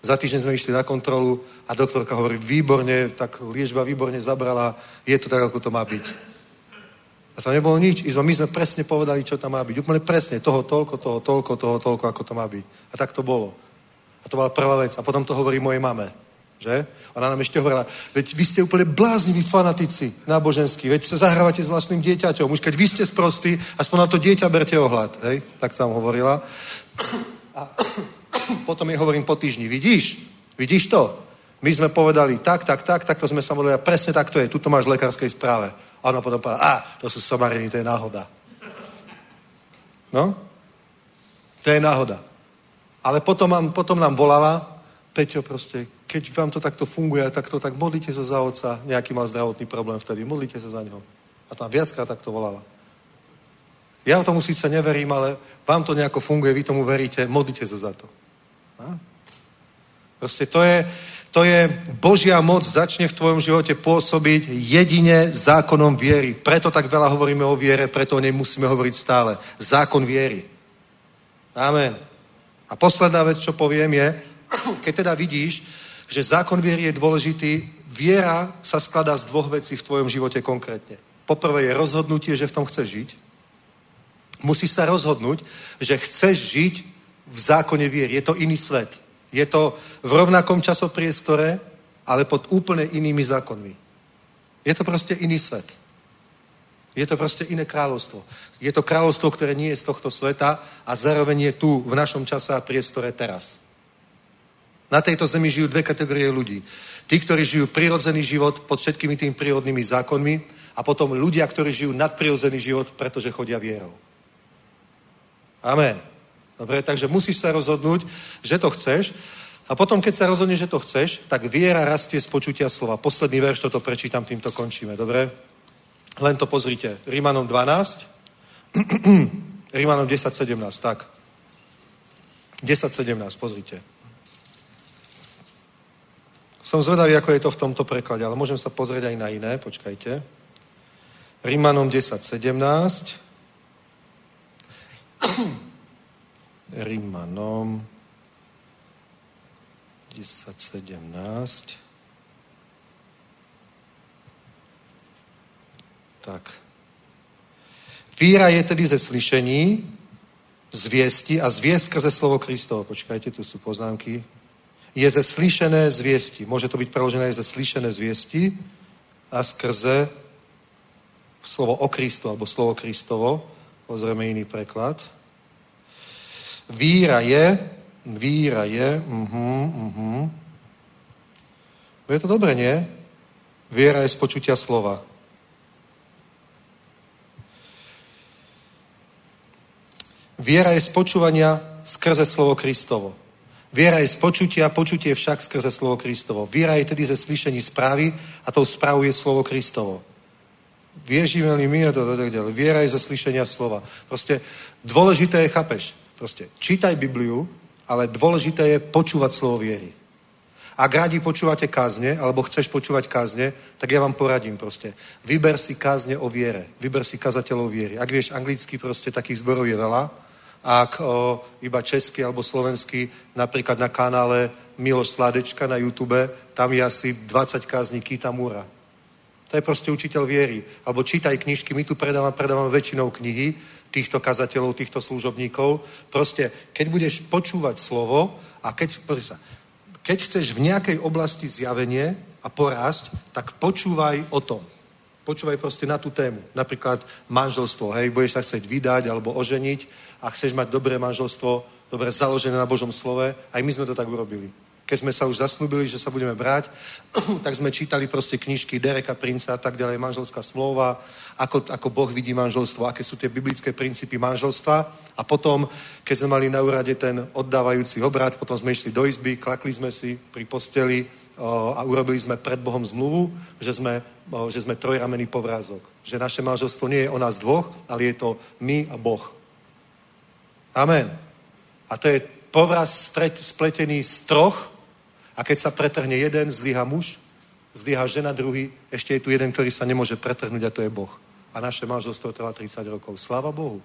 Za týždeň sme išli na kontrolu a doktorka hovorí, výborne, tak liečba výborne zabrala, je to tak, ako to má byť. A to nebolo nič. My sme presne povedali, čo tam má byť. Úplne presne. Toho toľko, toho toľko, toho toľko, ako to má byť. A tak to bolo. A to bola prvá vec. A potom to hovorí mojej mame. Že? Ona nám ešte hovorila, veď vy ste úplne blázniví fanatici náboženskí, veď sa zahrávate s vlastným dieťaťom. Už keď vy ste sprostí, aspoň na to dieťa berte ohľad. Hej? Tak tam hovorila. A potom jej hovorím po týždni, vidíš? Vidíš to? My sme povedali tak, tak, tak, tak to sme sa modlili presne tak to je. Tuto máš v lekárskej správe. A ona potom povedala, a, to sú somariny, to je náhoda. No? To je náhoda. Ale potom, mám, potom nám volala, Peťo proste, keď vám to takto funguje, tak to tak modlite sa za otca, nejaký mal zdravotný problém vtedy, modlite sa za neho. A tam viackrát takto volala. Ja tomu síce neverím, ale vám to nejako funguje, vy tomu veríte, modlite sa za to. A? Proste to je, to je Božia moc začne v tvojom živote pôsobiť jedine zákonom viery. Preto tak veľa hovoríme o viere, preto o nej musíme hovoriť stále. Zákon viery. Amen. A posledná vec, čo poviem je, keď teda vidíš, že zákon viery je dôležitý, viera sa skladá z dvoch vecí v tvojom živote konkrétne. Poprvé je rozhodnutie, že v tom chceš žiť. Musíš sa rozhodnúť, že chceš žiť v zákone viery. Je to iný svet. Je to v rovnakom časopriestore, ale pod úplne inými zákonmi. Je to proste iný svet. Je to proste iné kráľovstvo. Je to kráľovstvo, ktoré nie je z tohto sveta a zároveň je tu v našom čase a priestore teraz. Na tejto zemi žijú dve kategórie ľudí. Tí, ktorí žijú prirodzený život pod všetkými tými prírodnými zákonmi a potom ľudia, ktorí žijú nadprirodzený život, pretože chodia vierou. Amen. Dobre, takže musíš sa rozhodnúť, že to chceš. A potom, keď sa rozhodneš, že to chceš, tak viera rastie z počutia slova. Posledný verš, toto prečítam, týmto končíme. Dobre? Len to pozrite. Rímanom 12. Rímanom 10, 17. Tak. 10, 17, pozrite. Som zvedavý, ako je to v tomto preklade, ale môžem sa pozrieť aj na iné. Počkajte. Rímanom 10, 17. Rímanom 10.17. Tak. Víra je tedy ze slyšení, zviesti a zviest skrze slovo Kristovo. Počkajte, tu sú poznámky. Je ze slyšené zviesti. Môže to byť preložené ze slyšené zviesti a skrze slovo o Kristu alebo slovo Kristovo. Pozrieme iný preklad. Víra je, víra je, uh-huh, uh-huh. Je to dobre, nie? Viera je z počutia slova. Viera je z počúvania skrze slovo Kristovo. Viera je z počutia, počutie však skrze slovo Kristovo. Viera je tedy ze slyšení správy a tou správou je slovo Kristovo. Viežíme-li my a to, to, Viera je zo slyšenia slova. Proste dôležité je, chápeš, proste čítaj Bibliu, ale dôležité je počúvať slovo viery. Ak radi počúvate kázne, alebo chceš počúvať kázne, tak ja vám poradím proste. Vyber si kázne o viere. Vyber si kazateľov viery. Ak vieš anglicky, proste takých zborov je veľa. Ak o, iba česky alebo slovensky, napríklad na kanále Miloš Sládečka na YouTube, tam je asi 20 kázní Kita Múra. To je proste učiteľ viery. Alebo čítaj knižky, my tu predávame, predávame väčšinou knihy týchto kazateľov, týchto služobníkov. Proste, keď budeš počúvať slovo a keď, sa, keď chceš v nejakej oblasti zjavenie a porásť, tak počúvaj o tom. Počúvaj proste na tú tému. Napríklad manželstvo, hej, budeš sa chcieť vydať alebo oženiť a chceš mať dobré manželstvo, dobre založené na Božom slove. Aj my sme to tak urobili. Keď sme sa už zasnúbili, že sa budeme brať, tak sme čítali proste knižky Dereka Princa a tak ďalej, manželská smlouva, ako, ako Boh vidí manželstvo, aké sú tie biblické princípy manželstva. A potom, keď sme mali na úrade ten oddávajúci obrad, potom sme išli do izby, klakli sme si pri posteli a urobili sme pred Bohom zmluvu, že sme, že sme trojramený povrázok. Že naše manželstvo nie je o nás dvoch, ale je to my a Boh. Amen. A to je povraz spletený z troch a keď sa pretrhne jeden, zlyha muž, zlyha žena druhý, ešte je tu jeden, ktorý sa nemôže pretrhnúť a to je Boh. A naše manželstvo trvá 30 rokov. Sláva Bohu.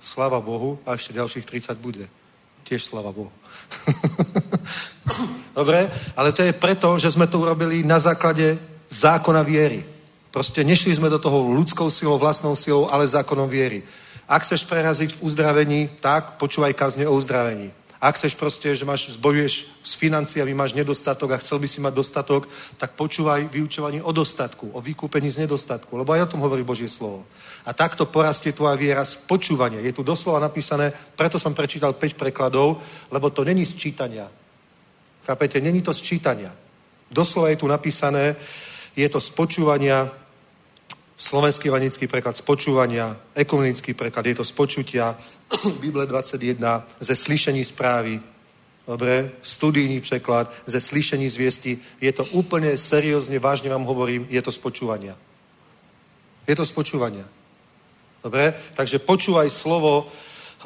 Sláva Bohu a ešte ďalších 30 bude. Tiež sláva Bohu. Dobre, ale to je preto, že sme to urobili na základe zákona viery. Proste nešli sme do toho ľudskou silou, vlastnou silou, ale zákonom viery. Ak chceš preraziť v uzdravení, tak počúvaj kazne o uzdravení. Ak chceš proste, že máš, zbojuješ s financiami, máš nedostatok a chcel by si mať dostatok, tak počúvaj vyučovanie o dostatku, o vykúpení z nedostatku, lebo aj o tom hovorí Božie slovo. A takto porastie tvoja viera z počúvania. Je tu doslova napísané, preto som prečítal 5 prekladov, lebo to není z čítania. Chápete? Není to z čítania. Doslova je tu napísané, je to z počúvania, slovenský vanický preklad z počúvania, ekumenický preklad, je to z počutia, Bible 21, ze slyšení správy, dobre, studijný překlad, ze slyšení zviesti. Je to úplne seriózne, vážne vám hovorím, je to z počúvania. Je to z počúvania. Dobre? Takže počúvaj slovo,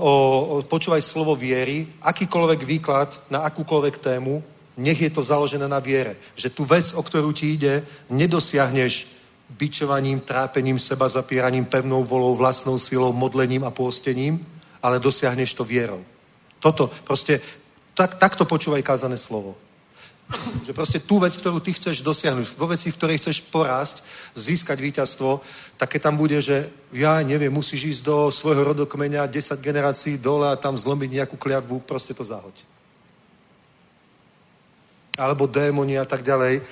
o, o, počúvaj slovo viery, akýkoľvek výklad na akúkoľvek tému, nech je to založené na viere. Že tú vec, o ktorú ti ide, nedosiahneš bičovaním, trápením, seba zapíraním, pevnou volou, vlastnou silou, modlením a pôstením, ale dosiahneš to vierou. Toto, proste, tak, takto počúvaj kázané slovo. že proste tú vec, ktorú ty chceš dosiahnuť, vo veci, v ktorej chceš porásť, získať víťazstvo, tak keď tam bude, že ja neviem, musíš ísť do svojho rodokmeňa 10 generácií dole a tam zlomiť nejakú kliatbu, proste to zahoď. Alebo démoni a tak ďalej.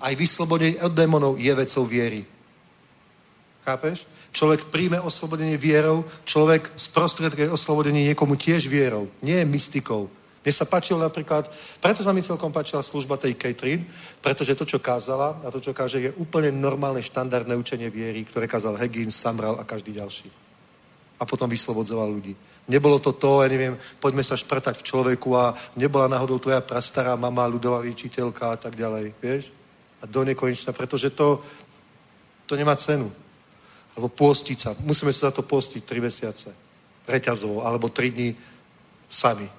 Aj vyslobodenie od démonov je vecou viery. Chápeš? Človek príjme oslobodenie vierou, človek sprostredkuje oslobodenie niekomu tiež vierou. Nie mystikou. Mne sa páčilo napríklad, preto sa mi celkom páčila služba tej Catherine, pretože to, čo kázala a to, čo káže, je úplne normálne štandardné učenie viery, ktoré kázal Higgins, Samral a každý ďalší. A potom vyslobodzoval ľudí. Nebolo to to, ja neviem, poďme sa šprtať v človeku a nebola náhodou tvoja prastará mama, ľudová liečiteľka a tak ďalej, vieš? A do nekonečna, pretože to, to nemá cenu. Alebo pôstiť sa. Musíme sa za to postiť tri mesiace. Reťazovo. Alebo tri dní sami.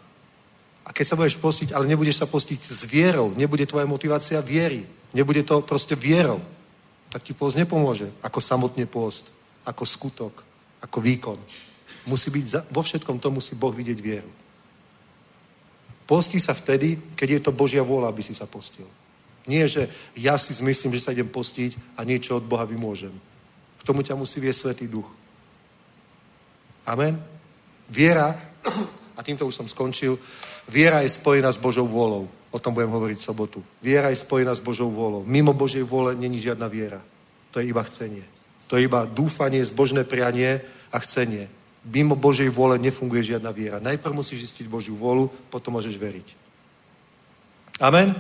A keď sa budeš postiť, ale nebudeš sa postiť s vierou, nebude tvoja motivácia viery, nebude to proste vierou, tak ti pôst nepomôže. Ako samotne pôst, ako skutok, ako výkon. Musí byť, vo všetkom to musí Boh vidieť vieru. Posti sa vtedy, keď je to Božia vôľa, aby si sa postil. Nie, že ja si zmyslím, že sa idem postiť a niečo od Boha vymôžem. K tomu ťa musí viesť Svetý Duch. Amen? Viera, a týmto už som skončil, viera je spojená s Božou vôľou. O tom budem hovoriť v sobotu. Viera je spojená s Božou vôľou. Mimo Božej vôle není žiadna viera. To je iba chcenie. To je iba dúfanie, zbožné prianie a chcenie. Mimo Božej vôle nefunguje žiadna viera. Najprv musíš zistiť Božiu vôľu, potom môžeš veriť. Amen?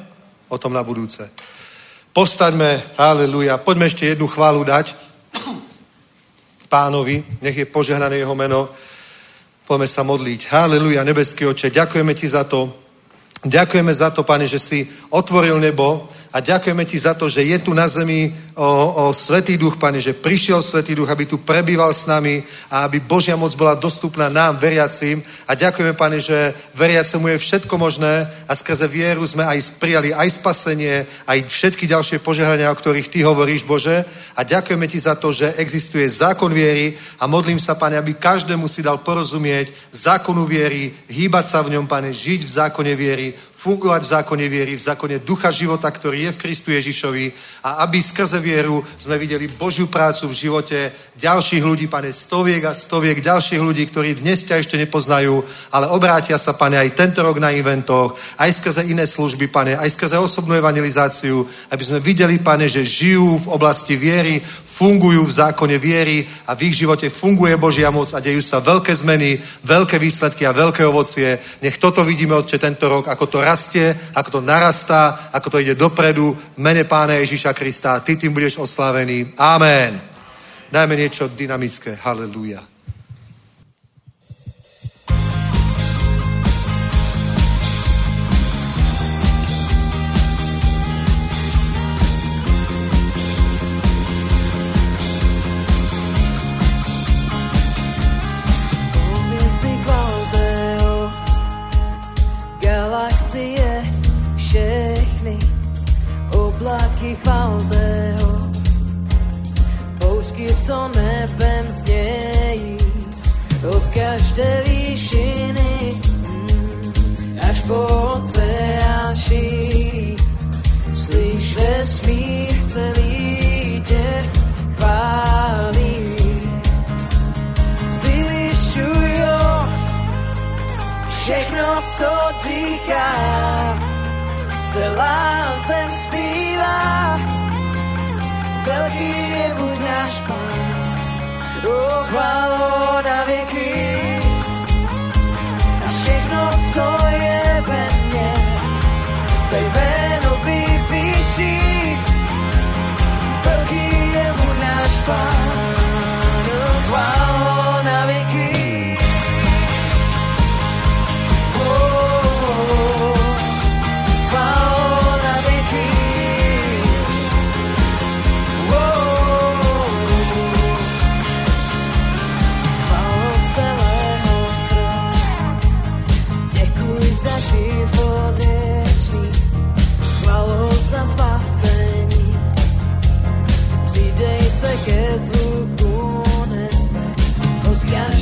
O tom na budúce. Postaňme, haleluja. Poďme ešte jednu chválu dať pánovi, nech je požehnané jeho meno. Poďme sa modliť. Haleluja, nebeský oče, ďakujeme ti za to. Ďakujeme za to, pane, že si otvoril nebo A ďakujeme ti za to, že je tu na zemi o, o Svetý Duch, Pane, že prišiel Svetý Duch, aby tu prebýval s nami a aby Božia moc bola dostupná nám, veriacím. A ďakujeme, Pane, že veriacemu je všetko možné a skrze vieru sme aj prijali aj spasenie, aj všetky ďalšie požehnania, o ktorých Ty hovoríš, Bože. A ďakujeme Ti za to, že existuje zákon viery a modlím sa, Pane, aby každému si dal porozumieť zákonu viery, hýbať sa v ňom, Pane, žiť v zákone viery, fungovať v zákone viery, v zákone ducha života, ktorý je v Kristu Ježišovi a aby skrze vieru sme videli Božiu prácu v živote ďalších ľudí, pane, stoviek a stoviek ďalších ľudí, ktorí dnes ťa ešte nepoznajú, ale obrátia sa, pane, aj tento rok na inventoch, aj skrze iné služby, pane, aj skrze osobnú evangelizáciu, aby sme videli, pane, že žijú v oblasti viery, fungujú v zákone viery a v ich živote funguje Božia moc a dejú sa veľké zmeny, veľké výsledky a veľké ovocie. Nech toto vidíme, Otče, tento rok, ako to rastie, ako to narastá, ako to ide dopredu v mene Pána Ježíša Krista. Ty tým budeš oslávený. Amen. Dajme niečo dynamické. Halleluja.
Od každé výšiny mm, až po oceán ší. Slyš vesmír celý tě chválí. Vyvyšujo všechno, co dýchá, celá zem zpívá. Velký je buď náš pán, o chválo na věky. A co je ve mně, tvé jméno vypíší. Velký je buď náš pán,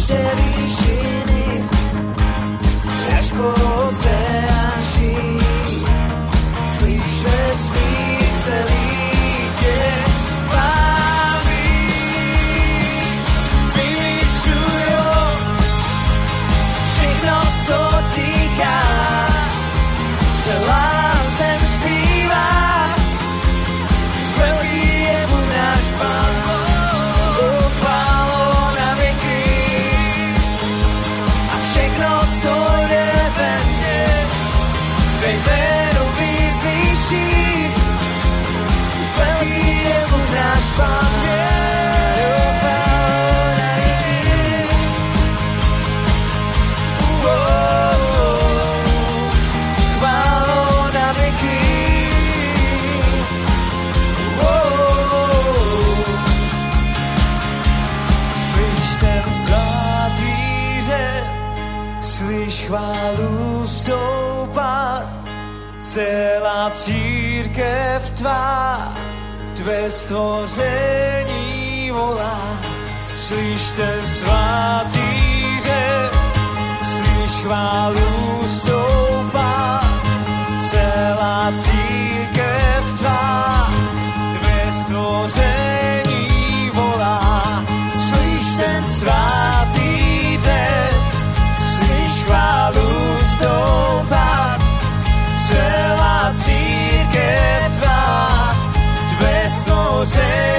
každé
tvá, tvé stvoření volá. Slyš ten svatý řev, slyš chválu stoupat, celá církev tvá, tvé stvoření volá. Slyš ten svatý řev, slyš chválu stoupat, stvoření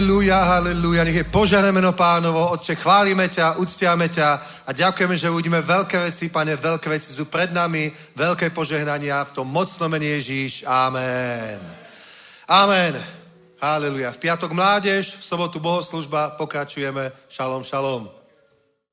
Haleluja, haleluja. Nech je požehnané meno pánovo. Otče, chválime ťa, uctiame ťa a ďakujeme, že uvidíme veľké veci, pane, veľké veci sú pred nami, veľké požehnania v tom mocnom mene Ježíš. Amen. Amen. Haleluja. V piatok mládež, v sobotu bohoslužba, pokračujeme. Šalom, šalom.